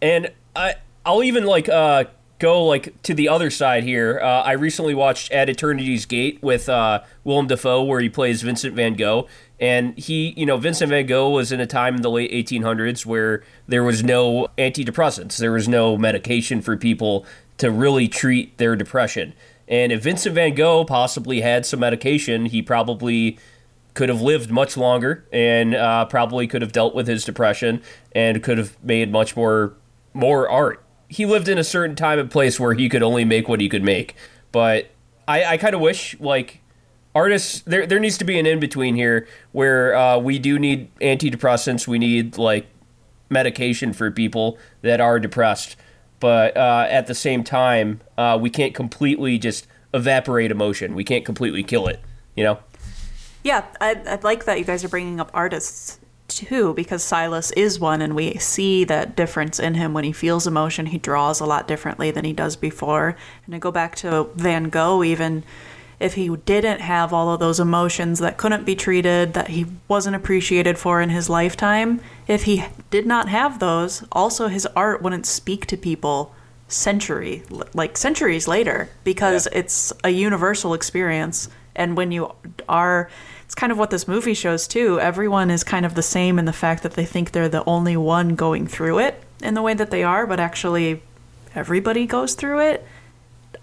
and I I'll even like uh go like to the other side here. Uh, I recently watched At Eternity's Gate with uh, Willem Dafoe, where he plays Vincent Van Gogh, and he you know Vincent Van Gogh was in a time in the late 1800s where there was no antidepressants, there was no medication for people to really treat their depression. And if Vincent Van Gogh possibly had some medication, he probably could have lived much longer and uh, probably could have dealt with his depression and could have made much more more art. He lived in a certain time and place where he could only make what he could make. But I, I kind of wish like artists there there needs to be an in between here where uh, we do need antidepressants, we need like medication for people that are depressed, but uh, at the same time, uh, we can't completely just evaporate emotion. We can't completely kill it. You know. Yeah, I, I like that you guys are bringing up artists too, because Silas is one, and we see that difference in him when he feels emotion. He draws a lot differently than he does before. And to go back to Van Gogh, even if he didn't have all of those emotions that couldn't be treated, that he wasn't appreciated for in his lifetime, if he did not have those, also his art wouldn't speak to people century like centuries later because it's a universal experience and when you are it's kind of what this movie shows too. Everyone is kind of the same in the fact that they think they're the only one going through it in the way that they are but actually everybody goes through it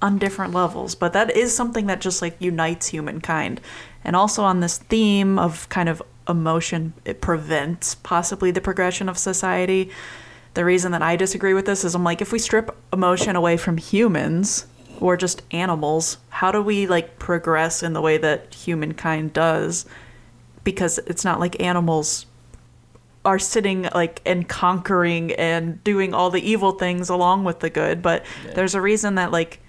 on different levels. But that is something that just like unites humankind. And also on this theme of kind of emotion it prevents possibly the progression of society. The reason that I disagree with this is I'm like, if we strip emotion away from humans or just animals, how do we like progress in the way that humankind does? Because it's not like animals are sitting like and conquering and doing all the evil things along with the good, but there's a reason that like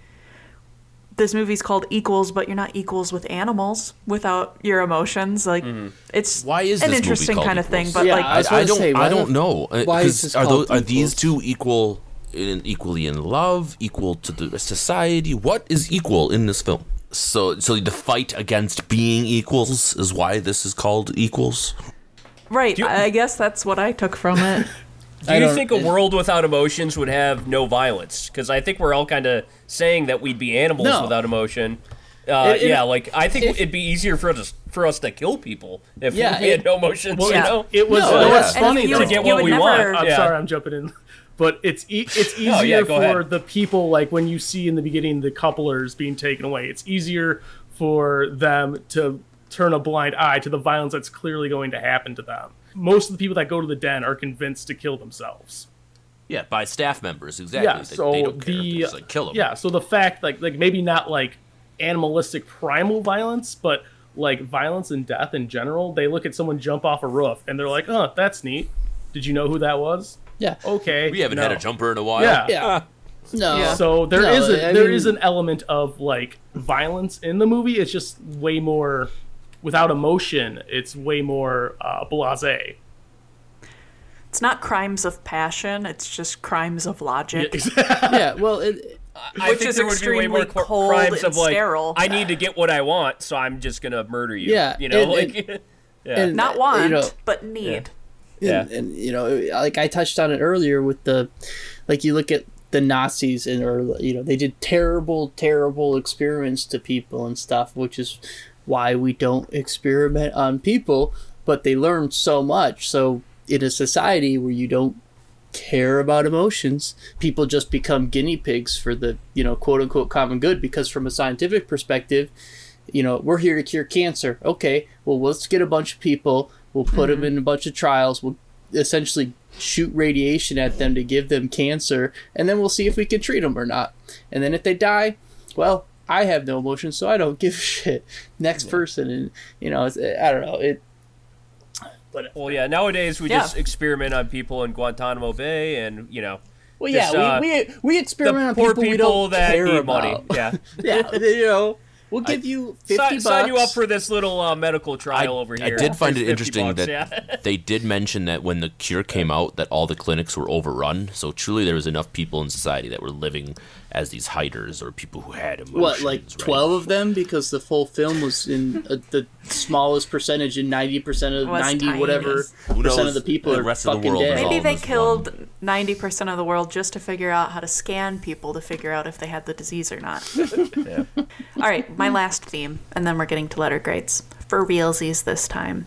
this movie's called equals, but you're not equals with animals without your emotions. Like it's Why is an this movie interesting called kind of thing, but Yeah, like I was I, don't. say, I why don't know. Uh, why 'cause is this are called those are these two equal, in, equally in love, equal to the society? What is equal in this film? So, so the fight against being equals is why this is called equals. Right. You- I guess that's what I took from it. <laughs> Do you think a world without emotions would have no violence? Because I think we're all kind of saying that we'd be animals No. without emotion. Uh, It- it- yeah, like I think if- it'd be easier for us for us to kill people if Yeah, we had it- no emotions. Well, you Yeah. know, It was. No, you know yeah. what's funny you to get what we never- want. I'm yeah. sorry, I'm jumping in, but it's e- <laughs> it's easier Oh, yeah, for ahead. the people like when you see in the beginning the couplers being taken away. It's easier for them to turn a blind eye to the violence that's clearly going to happen to them. Most of the people that go to the den are convinced to kill themselves. Yeah, by staff members, exactly. Yeah, They- so they don't care. The like, kill them. yeah, so the fact like like maybe not like animalistic primal violence, but like violence and death in general. They look at someone jump off a roof and they're like, "Oh, that's neat. Did you know who that was?" Yeah. Okay, We haven't no. had a jumper in a while. Yeah, Yeah. No. Yeah. So there No, is a I there mean- is an element of like violence in the movie. It's just way more without emotion. It's way more uh, blasé. It's not crimes of passion. It's just crimes of logic. Yeah. <laughs> Well, it, I Which think is there would be way more extremely cr- cold crimes and of like sterile. I need to get what I want, so I'm just gonna murder you. Yeah, you know, and- like <laughs> yeah. and- Not You want, know- but need. Yeah. and, and you know like i touched on it earlier with the like you look at the nazis and or you know they did terrible terrible experiments to people and stuff which is why we don't experiment on people but they learned so much so in a society where you don't care about emotions people just become guinea pigs for the you know quote unquote common good because from a scientific perspective you know, we're here to cure cancer. Okay, well, let's get a bunch of people. We'll put them in a bunch of trials. We'll essentially shoot radiation at them to give them cancer, and then we'll see if we can treat them or not. And then if they die, well, I have no emotion, so I don't <laughs> give a shit. Next person, and you know, it's, I don't know. It But well, yeah. Nowadays we Yeah. just experiment on people in Guantanamo Bay, and you know, well, Just, yeah, uh, we, we we experiment on poor people, we people don't that care about. money. Yeah, <laughs> yeah, you know, we'll give you fifty sign, bucks. sign you up for this little uh, medical trial over here. I did find it interesting bucks, that yeah. <laughs> they did mention that when the cure came out, that all the clinics were overrun. So truly, there was enough people in society that were living as these hiders or people who had emotions. what like right? 12 of them because the full film was in uh the smallest percentage in 90% of 90 tiny. whatever Who percent of the people The are rest of the world dead Maybe they killed ninety percent of the world just to figure out how to scan people to figure out if they had the disease or not. <laughs> All right, my last theme, and then we're getting to letter grades for realsies this time.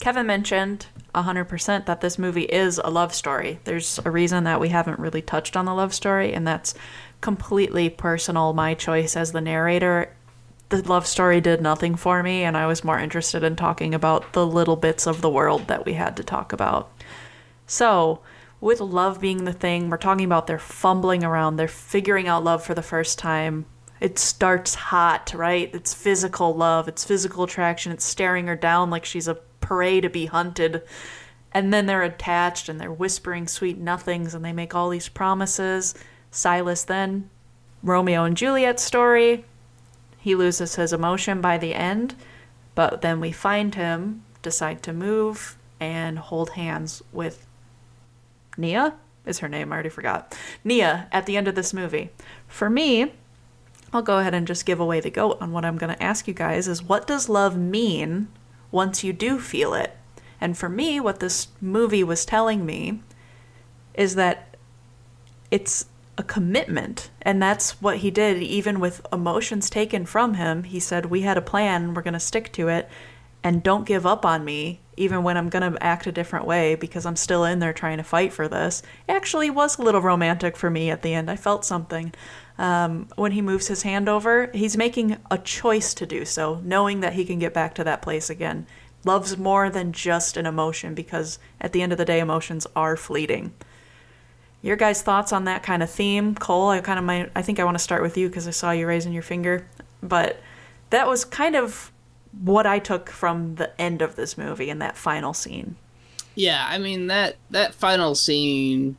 Kevin mentioned 100% that this movie is a love story. There's a reason that we haven't really touched on the love story, and that's completely personal, my choice as the narrator. The love story did nothing for me, and I was more interested in talking about the little bits of the world that we had to talk about. So, with love being the thing, we're talking about they're fumbling around, they're figuring out love for the first time. It starts hot, right? It's physical love, it's physical attraction, it's staring her down like she's a prey to be hunted. And then they're attached and they're whispering sweet nothings and they make all these promises. Silas then, Romeo and Juliet story, he loses his emotion by the end, but then we find him, decide to move, and hold hands with Nia is her name. I already forgot. Nia at the end of this movie. For me, I'll go ahead and just give away the goat on what I'm going to ask you guys is what does love mean once you do feel it? And for me, what this movie was telling me is that it's a commitment. And that's what he did, even with emotions taken from him. He said, We had a plan, we're going to stick to it, and don't give up on me, even when I'm going to act a different way because I'm still in there trying to fight for this. It actually was a little romantic for me at the end. I felt something. Um, when he moves his hand over, he's making a choice to do so, knowing that he can get back to that place again. Love's more than just an emotion because at the end of the day, emotions are fleeting your guys' thoughts on that kind of theme? Cole i kind of might i think i want to start with you because i saw you raising your finger. But that was kind of what i took from the end of this movie and that final scene. Yeah i mean that that final scene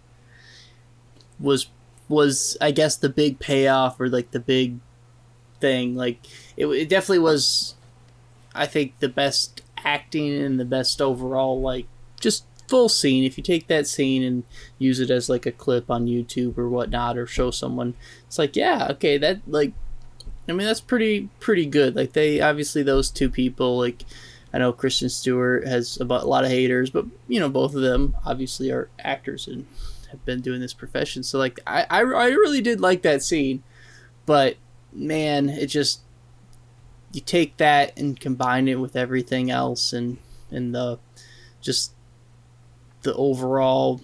was was i guess the big payoff or like the big thing. Like it, it definitely was i think the best acting and the best overall like just full scene if you take that scene and use it as like a clip on youtube or whatnot or show someone it's like yeah okay that like i mean that's pretty pretty good like they obviously those two people like I know Kristen Stewart has a, a lot of haters, but you know both of them obviously are actors and have been doing this profession. So like I I, I really did like that scene, but man, it just you take that and combine it with everything else and and the just the overall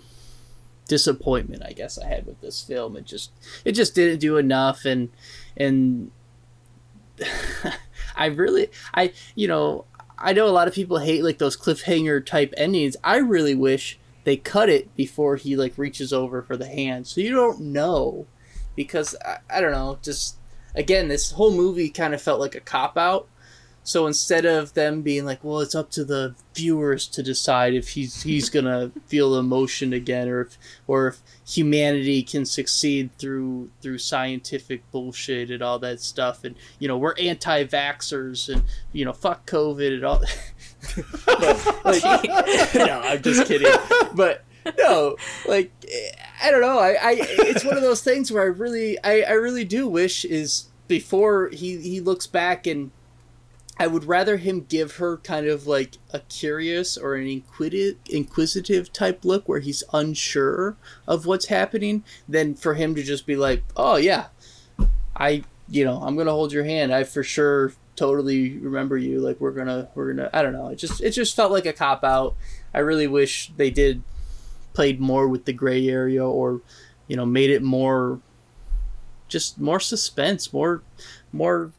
disappointment I guess I had with this film. It just it just didn't do enough and and <laughs> I really I you know I know a lot of people hate like those cliffhanger type endings. I really wish they cut it before he like reaches over for the hand, so you don't know because I, I don't know. Just again, this whole movie kind of felt like a cop out. So instead of them being like, "Well, it's up to the viewers to decide if he's he's gonna feel emotion again, or if or if humanity can succeed through through scientific bullshit and all that stuff, and you know we're anti-vaxxers and you know fuck COVID and all." <laughs> but, like, <laughs> no, I'm just kidding. But no, like I don't know. I, I it's one of those things where I really I, I really do wish is before he he looks back and I would rather him give her kind of like a curious or an inquisitive, inquisitive type look where he's unsure of what's happening than for him to just be like, "Oh yeah, I you know I'm gonna hold your hand. I for sure totally remember you. Like we're gonna we're gonna I don't know. It just it just felt like a cop out. I really wish they did played more with the gray area or you know made it more just more suspense, more more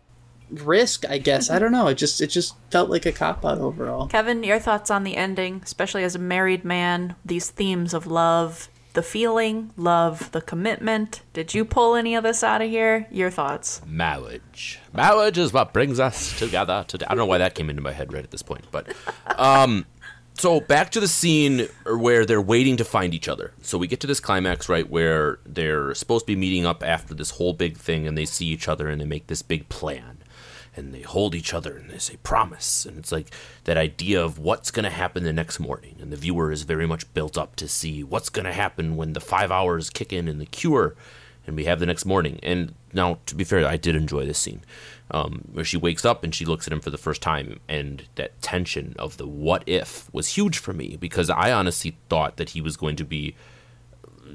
risk i guess i don't know it just it just felt like a cop out overall Kevin, your thoughts on the ending, especially as a married man, these themes of love, the feeling, love, the commitment. Did you pull any of this out of here? Your thoughts? Marriage. Marriage is what brings us together today. I don't know why that came into my head right at this point, but um so back to the scene where they're waiting to find each other. So we get to this climax right where they're supposed to be meeting up after this whole big thing and they see each other and they make this big plan. And they hold each other and they say promise. And it's like that idea of what's going to happen the next morning. And the viewer is very much built up to see what's going to happen when the five hours kick in and the cure and we have the next morning. And now, to be fair, I did enjoy this scene um, where she wakes up and she looks at him for the first time, and that tension of the what if was huge for me because I honestly thought that he was going to be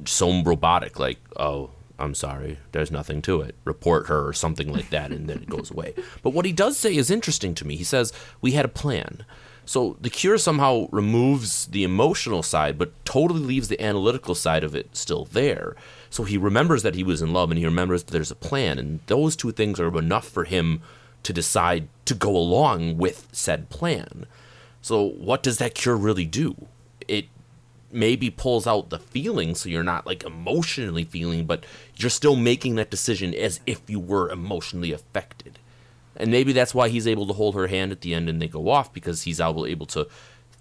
so robotic, like, oh, I'm sorry, there's nothing to it. Report her or something like that, and then it goes away. But what he does say is interesting to me. He says, We had a plan. So the cure somehow removes the emotional side, but totally leaves the analytical side of it still there. So he remembers that he was in love and he remembers that there's a plan, and those two things are enough for him to decide to go along with said plan. So what does that cure really do? Maybe pulls out the feeling so you're not like emotionally feeling, but you're still making that decision as if you were emotionally affected. And maybe that's why he's able to hold her hand at the end and they go off because he's able, able to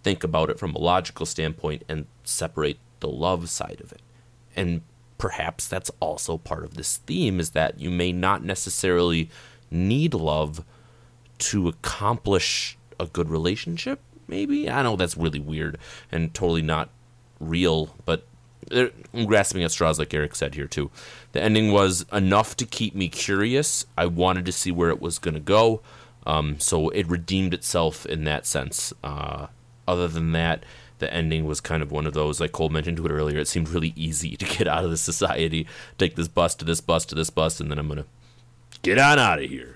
think about it from a logical standpoint and separate the love side of it. And perhaps that's also part of this theme is that you may not necessarily need love to accomplish a good relationship maybe i know that's really weird and totally not real but I'm grasping at straws like eric said here too. The ending was enough to keep me curious. I wanted to see where it was going to go um, so it redeemed itself in that sense. Uh, other than that the ending was kind of one of those like cole mentioned to it earlier it seemed really easy to get out of the society. Take this bus to this bus to this bus and then i'm going to get on out of here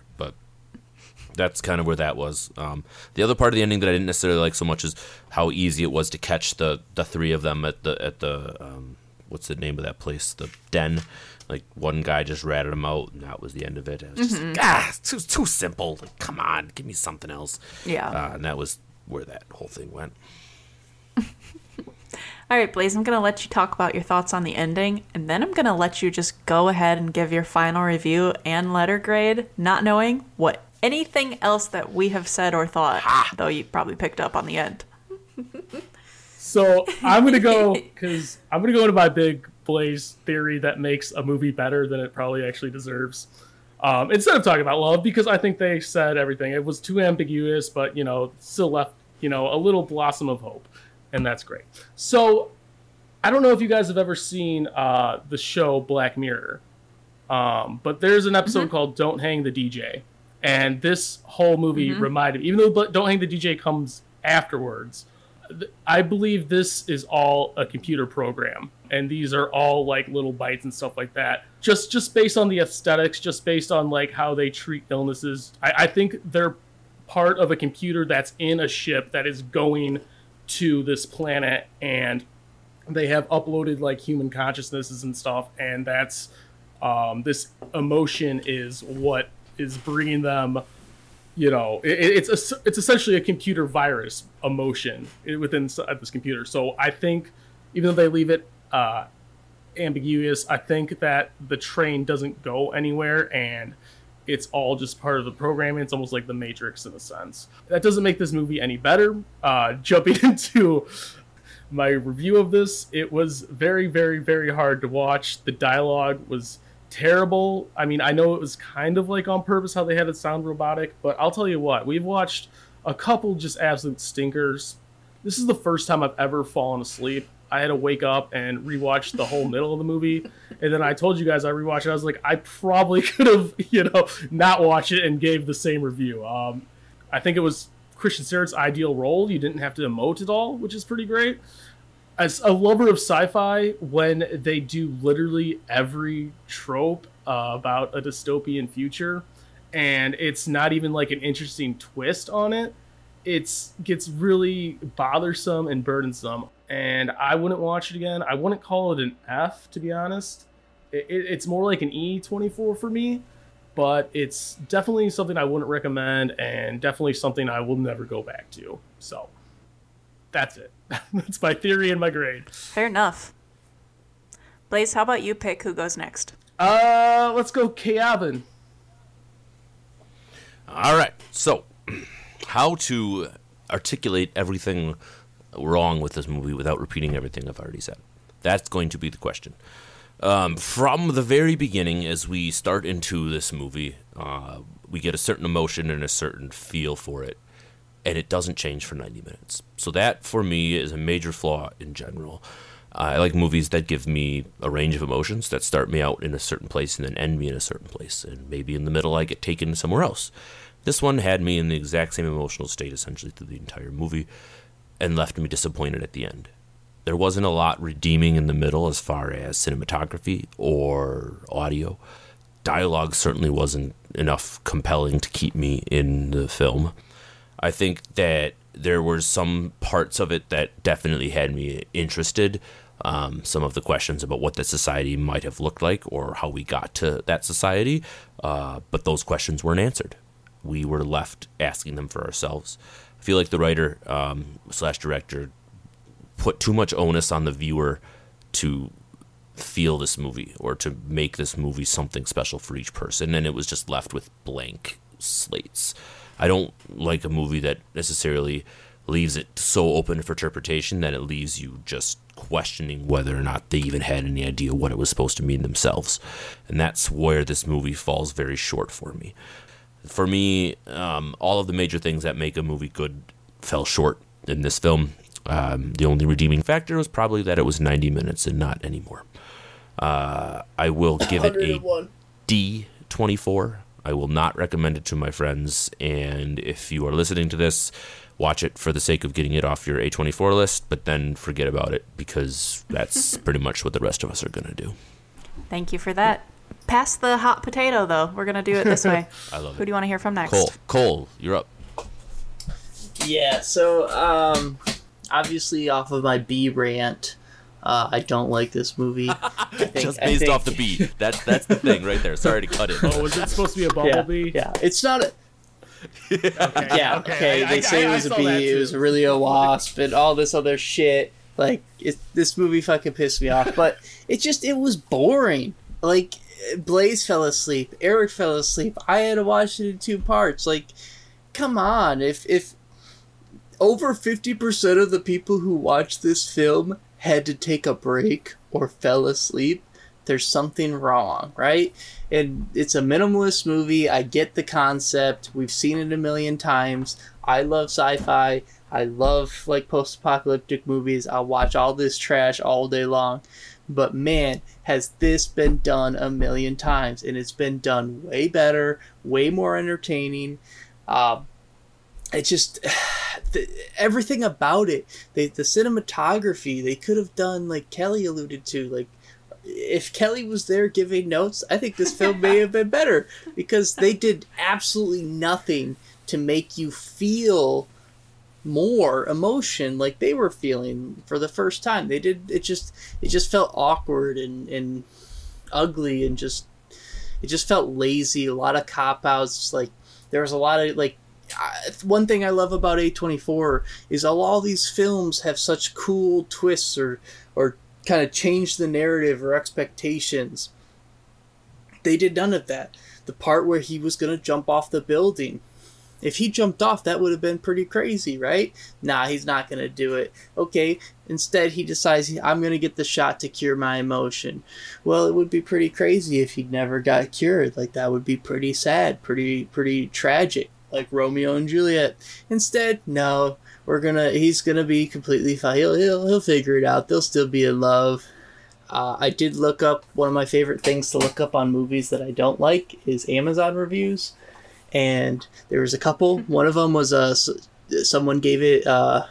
that's kind of where that was. Um, the other part of the ending that I didn't necessarily like so much is how easy it was to catch the the three of them at the at the um, what's the name of that place? The den. Like one guy just ratted them out, and that was the end of it. I was just like, ah, it's too too simple. Like, come on, give me something else. Yeah. Uh, and that was where that whole thing went. <laughs> All right, Blaze, I'm going to let you talk about your thoughts on the ending, and then I'm going to let you just go ahead and give your final review and letter grade, not knowing what anything else that we have said or thought, though you probably picked up on the end. So I'm gonna go <laughs> because I'm gonna go into my big Blaze theory that makes a movie better than it probably actually deserves. Um, instead of talking about love, because I think they said everything. It was too ambiguous, but you know, still left you know a little blossom of hope, and that's great. So I don't know if you guys have ever seen uh, the show Black Mirror, um, but there's an episode called "Don't Hang the DJ," And this whole movie reminded me, even though Don't Hang the DJ comes afterwards, I believe this is all a computer program. And these are all like little bites and stuff like that. Just just based on the aesthetics, just based on like how they treat illnesses. I, I think they're part of a computer that's in a ship that is going to this planet and they have uploaded like human consciousnesses and stuff and that's um, this emotion is what is bringing them you know it, it's a, it's essentially a computer virus emotion within s- this computer. So i think even though they leave it uh, ambiguous i think that the train doesn't go anywhere and it's all just part of the programming. It's almost like the matrix in a sense. That doesn't make this movie any better. Uh, <laughs> jumping into my review of this it was very very very hard to watch. The dialogue was terrible. I mean i know it was kind of like on purpose how they had it sound robotic but i'll tell you what we've watched a couple just absolute stinkers. This is the first time i've ever fallen asleep. I had to wake up and rewatch the whole middle of the movie and then i told you guys i rewatched it. I was like i probably <laughs> could have you know not watched it and gave the same review. Um i think it was Kristen Stewart's ideal role. You didn't have to emote at all which is pretty great as a lover of sci-fi when they do literally every trope uh, about a dystopian future and it's not even like an interesting twist on it it's gets really bothersome and burdensome. And i wouldn't watch it again. I wouldn't call it an f to be honest. It, it- it's more like an e24 for me but it's definitely something i wouldn't recommend and definitely something i will never go back to. So that's it <laughs> that's my theory and my grade Fair enough. Blaze, how about you pick who goes next? uh let's go Kevin. All right. So, <clears throat> how to articulate everything wrong with this movie without repeating everything I've already said? That's going to be the question. Um, from the very beginning, as we start into this movie, uh, we get a certain emotion and a certain feel for it, and it doesn't change for 90 minutes. So, that for me is a major flaw in general. I like movies that give me a range of emotions that start me out in a certain place and then end me in a certain place, and maybe in the middle I get taken somewhere else. This one had me in the exact same emotional state essentially through the entire movie and left me disappointed at the end. There wasn't a lot redeeming in the middle as far as cinematography or audio. Dialogue certainly wasn't enough compelling to keep me in the film. I think that there were some parts of it that definitely had me interested. Um, some of the questions about what the society might have looked like or how we got to that society, uh, but those questions weren't answered. We were left asking them for ourselves. I feel like the writer um, slash director put too much onus on the viewer to feel this movie or to make this movie something special for each person, and it was just left with blank slates. I don't like a movie that necessarily leaves it so open for interpretation that it leaves you just questioning whether or not they even had any idea what it was supposed to mean themselves. And that's where this movie falls very short for me. For me, um, all of the major things that make a movie good fell short in this film. Um, the only redeeming factor was probably that it was 90 minutes and not anymore. Uh, I will give it a 101. D24. I will not recommend it to my friends. And if you are listening to this, watch it for the sake of getting it off your A24 list, but then forget about it because that's <laughs> pretty much what the rest of us are going to do. Thank you for that. Pass the hot potato, though. We're going to do it this way. <laughs> I love Who it. do you want to hear from next? Cole, Cole, you're up. Yeah, so um, obviously off of my B rant, uh, I don't like this movie. <laughs> Think- Just based think- off the B. That's that's the thing right there. Sorry to cut it. Oh, was it supposed to be a bumblebee? yeah, it's not a. Yeah, okay. I- they I- say I- it was a bee. It was really a wasp, and all this other shit. Like, it, this movie fucking pissed me off. But <laughs> it just it was boring. Like, Blaze fell asleep. Eric fell asleep. I had to watch it in two parts. Like, come on. If if over fifty percent of the people who watch this film had to take a break or fell asleep, there's something wrong, right? And it's a minimalist movie. I get the concept. We've seen it a million times. I love sci-fi. I love like post-apocalyptic movies. I'll watch all this trash all day long. but man, has this been done a million times, and it's been done way better, way more entertaining. Um, it just <sighs> the, everything about it, they, the cinematography, they could have done like Kelly alluded to, like if Kelly was there giving notes, I think this film may have been better <laughs> because they did absolutely nothing to make you feel more emotion like they were feeling for the first time. They did it just it just felt awkward and and ugly and just it just felt lazy. A lot of cop outs. Like there was a lot of like I- one thing I love about A24 is all, these films have such cool twists or or kind of change the narrative or expectations. They did none of that. The part where he was going to jump off the building. If he jumped off, that would have been pretty crazy, right? Nah, he's not going to do it. Okay, instead he decides I'm going to get the shot to cure my emotion. Well, it would be pretty crazy if he never got cured. Like that would be pretty sad, pretty pretty tragic, like Romeo and Juliet. Instead, no, we're gonna he's gonna be completely fine. He'll he'll, he'll figure it out. They'll still be in love. Uh, I did look up one of my favorite things to look up on movies that I don't like is Amazon reviews, and there was a couple. One of them was uh, someone gave it uh,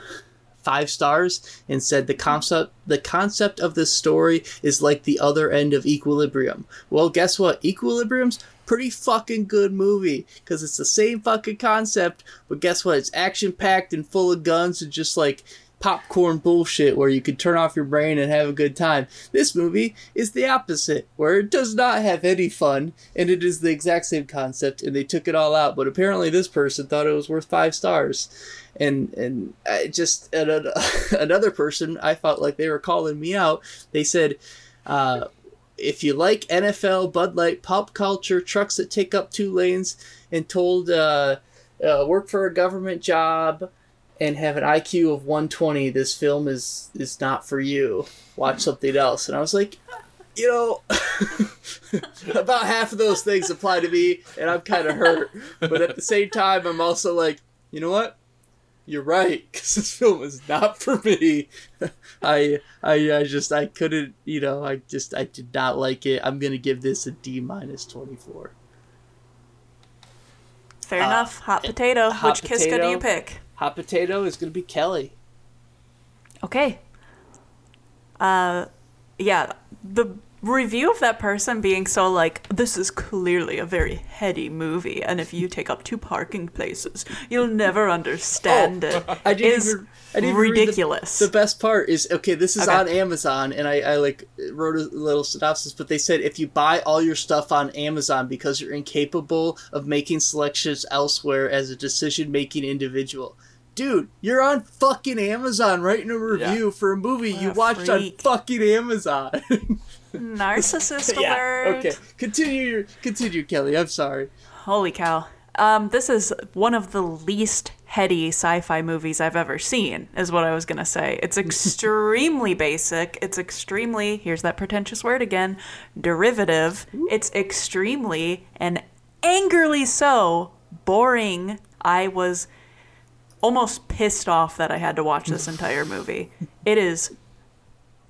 five stars and said the concept the concept of this story is like the other end of Equilibrium. Well, guess what? Equilibrium's pretty fucking good movie because it's the same fucking concept, but guess what? It's action packed and full of guns and just like popcorn bullshit where you can turn off your brain and have a good time. This movie is the opposite, where it does not have any fun and it is the exact same concept and they took it all out, but apparently this person thought it was worth 5 stars. And and I just and an- <laughs> another person I felt like they were calling me out. They said uh if you like NFL, Bud Light, pop culture, trucks that take up two lanes, and told uh, uh, work for a government job and have an IQ of 120, this film is is not for you. Watch something else. And I was like, you know, <laughs> about half of those things apply to me, and I'm kind of hurt. But at the same time, I'm also like, you know what? You're right, because this film is not for me. <laughs> I, I, I just, I couldn't, you know, I just, I did not like it. I'm gonna give this a D minus 24. Fair enough. Hot potato. Uh, hot Which Kiska do you pick? Hot potato is gonna be Kelly. Okay. Uh, yeah. The review of that person being so like, this is clearly a very heady movie, and if you <laughs> take up two parking places, you'll never oh, understand it. Oh, I didn't is even. I didn't read the- ridiculous. The, best part is okay. This is Okay. on Amazon, and I, I like wrote a little synopsis. But they said if you buy all your stuff on Amazon because you're incapable of making selections elsewhere as a decision-making individual, dude, you're on fucking Amazon writing a review for a movie you a watched on fucking Amazon. <laughs> Narcissist <laughs> yeah. alert. Okay. Continue. Your, continue, Kelly. I'm sorry. Holy cow. Um, this is one of the least heady sci-fi movies I've ever seen, is what I was gonna say. It's <laughs> extremely basic. It's extremely here's that pretentious word again, derivative. It's extremely and angrily so boring. I was almost pissed off that I had to watch this <laughs> entire movie. It is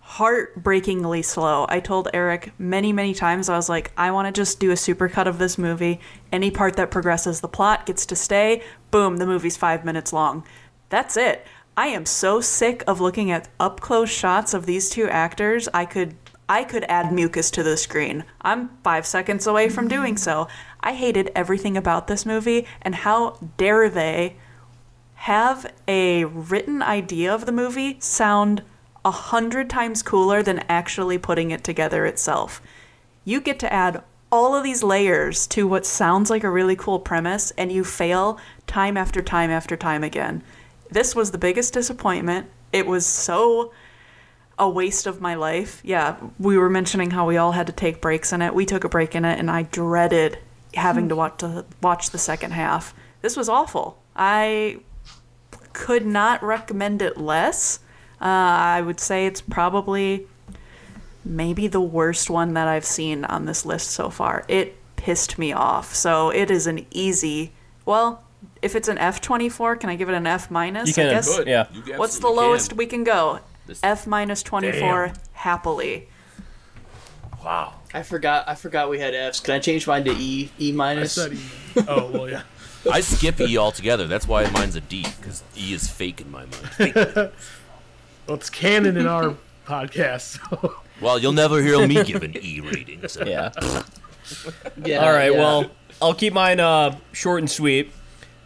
heartbreakingly slow. I told Eric many, many times, I was like, I want to just do a supercut of this movie. Any part that progresses the plot gets to stay. Boom, the movie's five minutes long. That's it. I am so sick of looking at up close shots of these two actors. I could. I could add mucus to the screen. I'm five seconds away from doing so. I hated everything about this movie, and how dare they have a written idea of the movie sound a hundred times cooler than actually putting it together itself. You get to add all of these layers to what sounds like a really cool premise, and you fail time after time after time again. This was the biggest disappointment. It was so a waste of my life. Yeah, we were mentioning how we all had to take breaks in it. We took a break in it, and I dreaded having to watch to watch the second half. This was awful. I could not recommend it less. Uh, I would say it's probably maybe the worst one that I've seen on this list so far. It pissed me off. So it is an easy. Well, if it's an F twenty four, can I give it an F minus? You can, I guess. yeah. You What's the lowest can. we can go? This- F minus 24 Damn. happily. Wow. I forgot. I forgot we had Fs. Can I change mine to E? E minus. E. <laughs> oh well, yeah. I skip E altogether. That's why mine's a D because E is fake in my mind. <laughs> Fake. Well, it's canon in our <laughs> podcast. So. Well, you'll never hear me give an E rating. So. Yeah. <laughs> Yeah, All right. yeah. Well, I'll keep mine uh, short and sweet.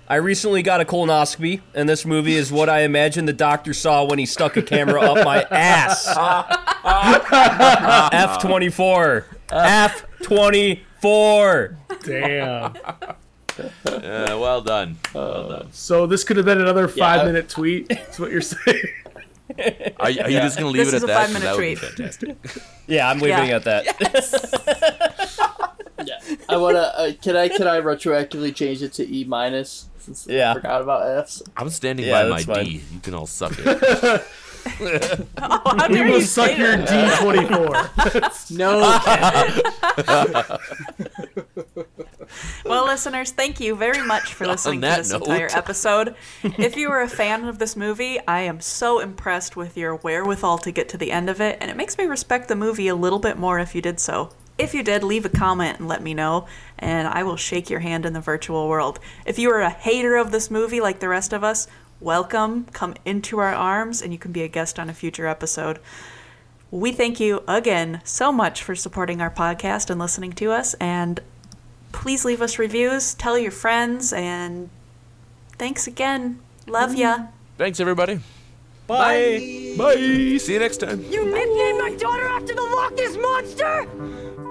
I recently got a colonoscopy, and this movie is what I imagine the doctor saw when he stuck a camera up my <laughs> ass. F twenty four. F twenty four. Damn. Yeah, well done. Well done. So this could have been another Yeah, five minute tweet. That's what you're saying. Are, are you just gonna leave This it is at a five-minute that would be fantastic. <laughs> Yeah, I'm leaving Yeah. it at that. <laughs> Yeah. I wanna. Uh, can I? Can I retroactively change it to E minus? Since Yeah. I forgot about Fs. I'm standing Yeah, by my fine. D. You can all suck <laughs> it. Oh, how We will you suck your? D twenty four. <laughs> No. Well, listeners, thank you very much for <laughs> listening to this note. entire episode. if you were a fan of this movie, I am so impressed with your wherewithal to get to the end of it, and it makes me respect the movie a little bit more if you did so. If you did, leave a comment and let me know, and I will shake your hand in the virtual world. If you are a hater of this movie like the rest of us, welcome. Come into our arms, and you can be a guest on a future episode. We thank you again so much for supporting our podcast and listening to us, and please leave us reviews, tell your friends, and thanks again. Love ya. Mm. Thanks, everybody. Bye. Bye. See you next time. You nicknamed my daughter after the Loch Ness Monster?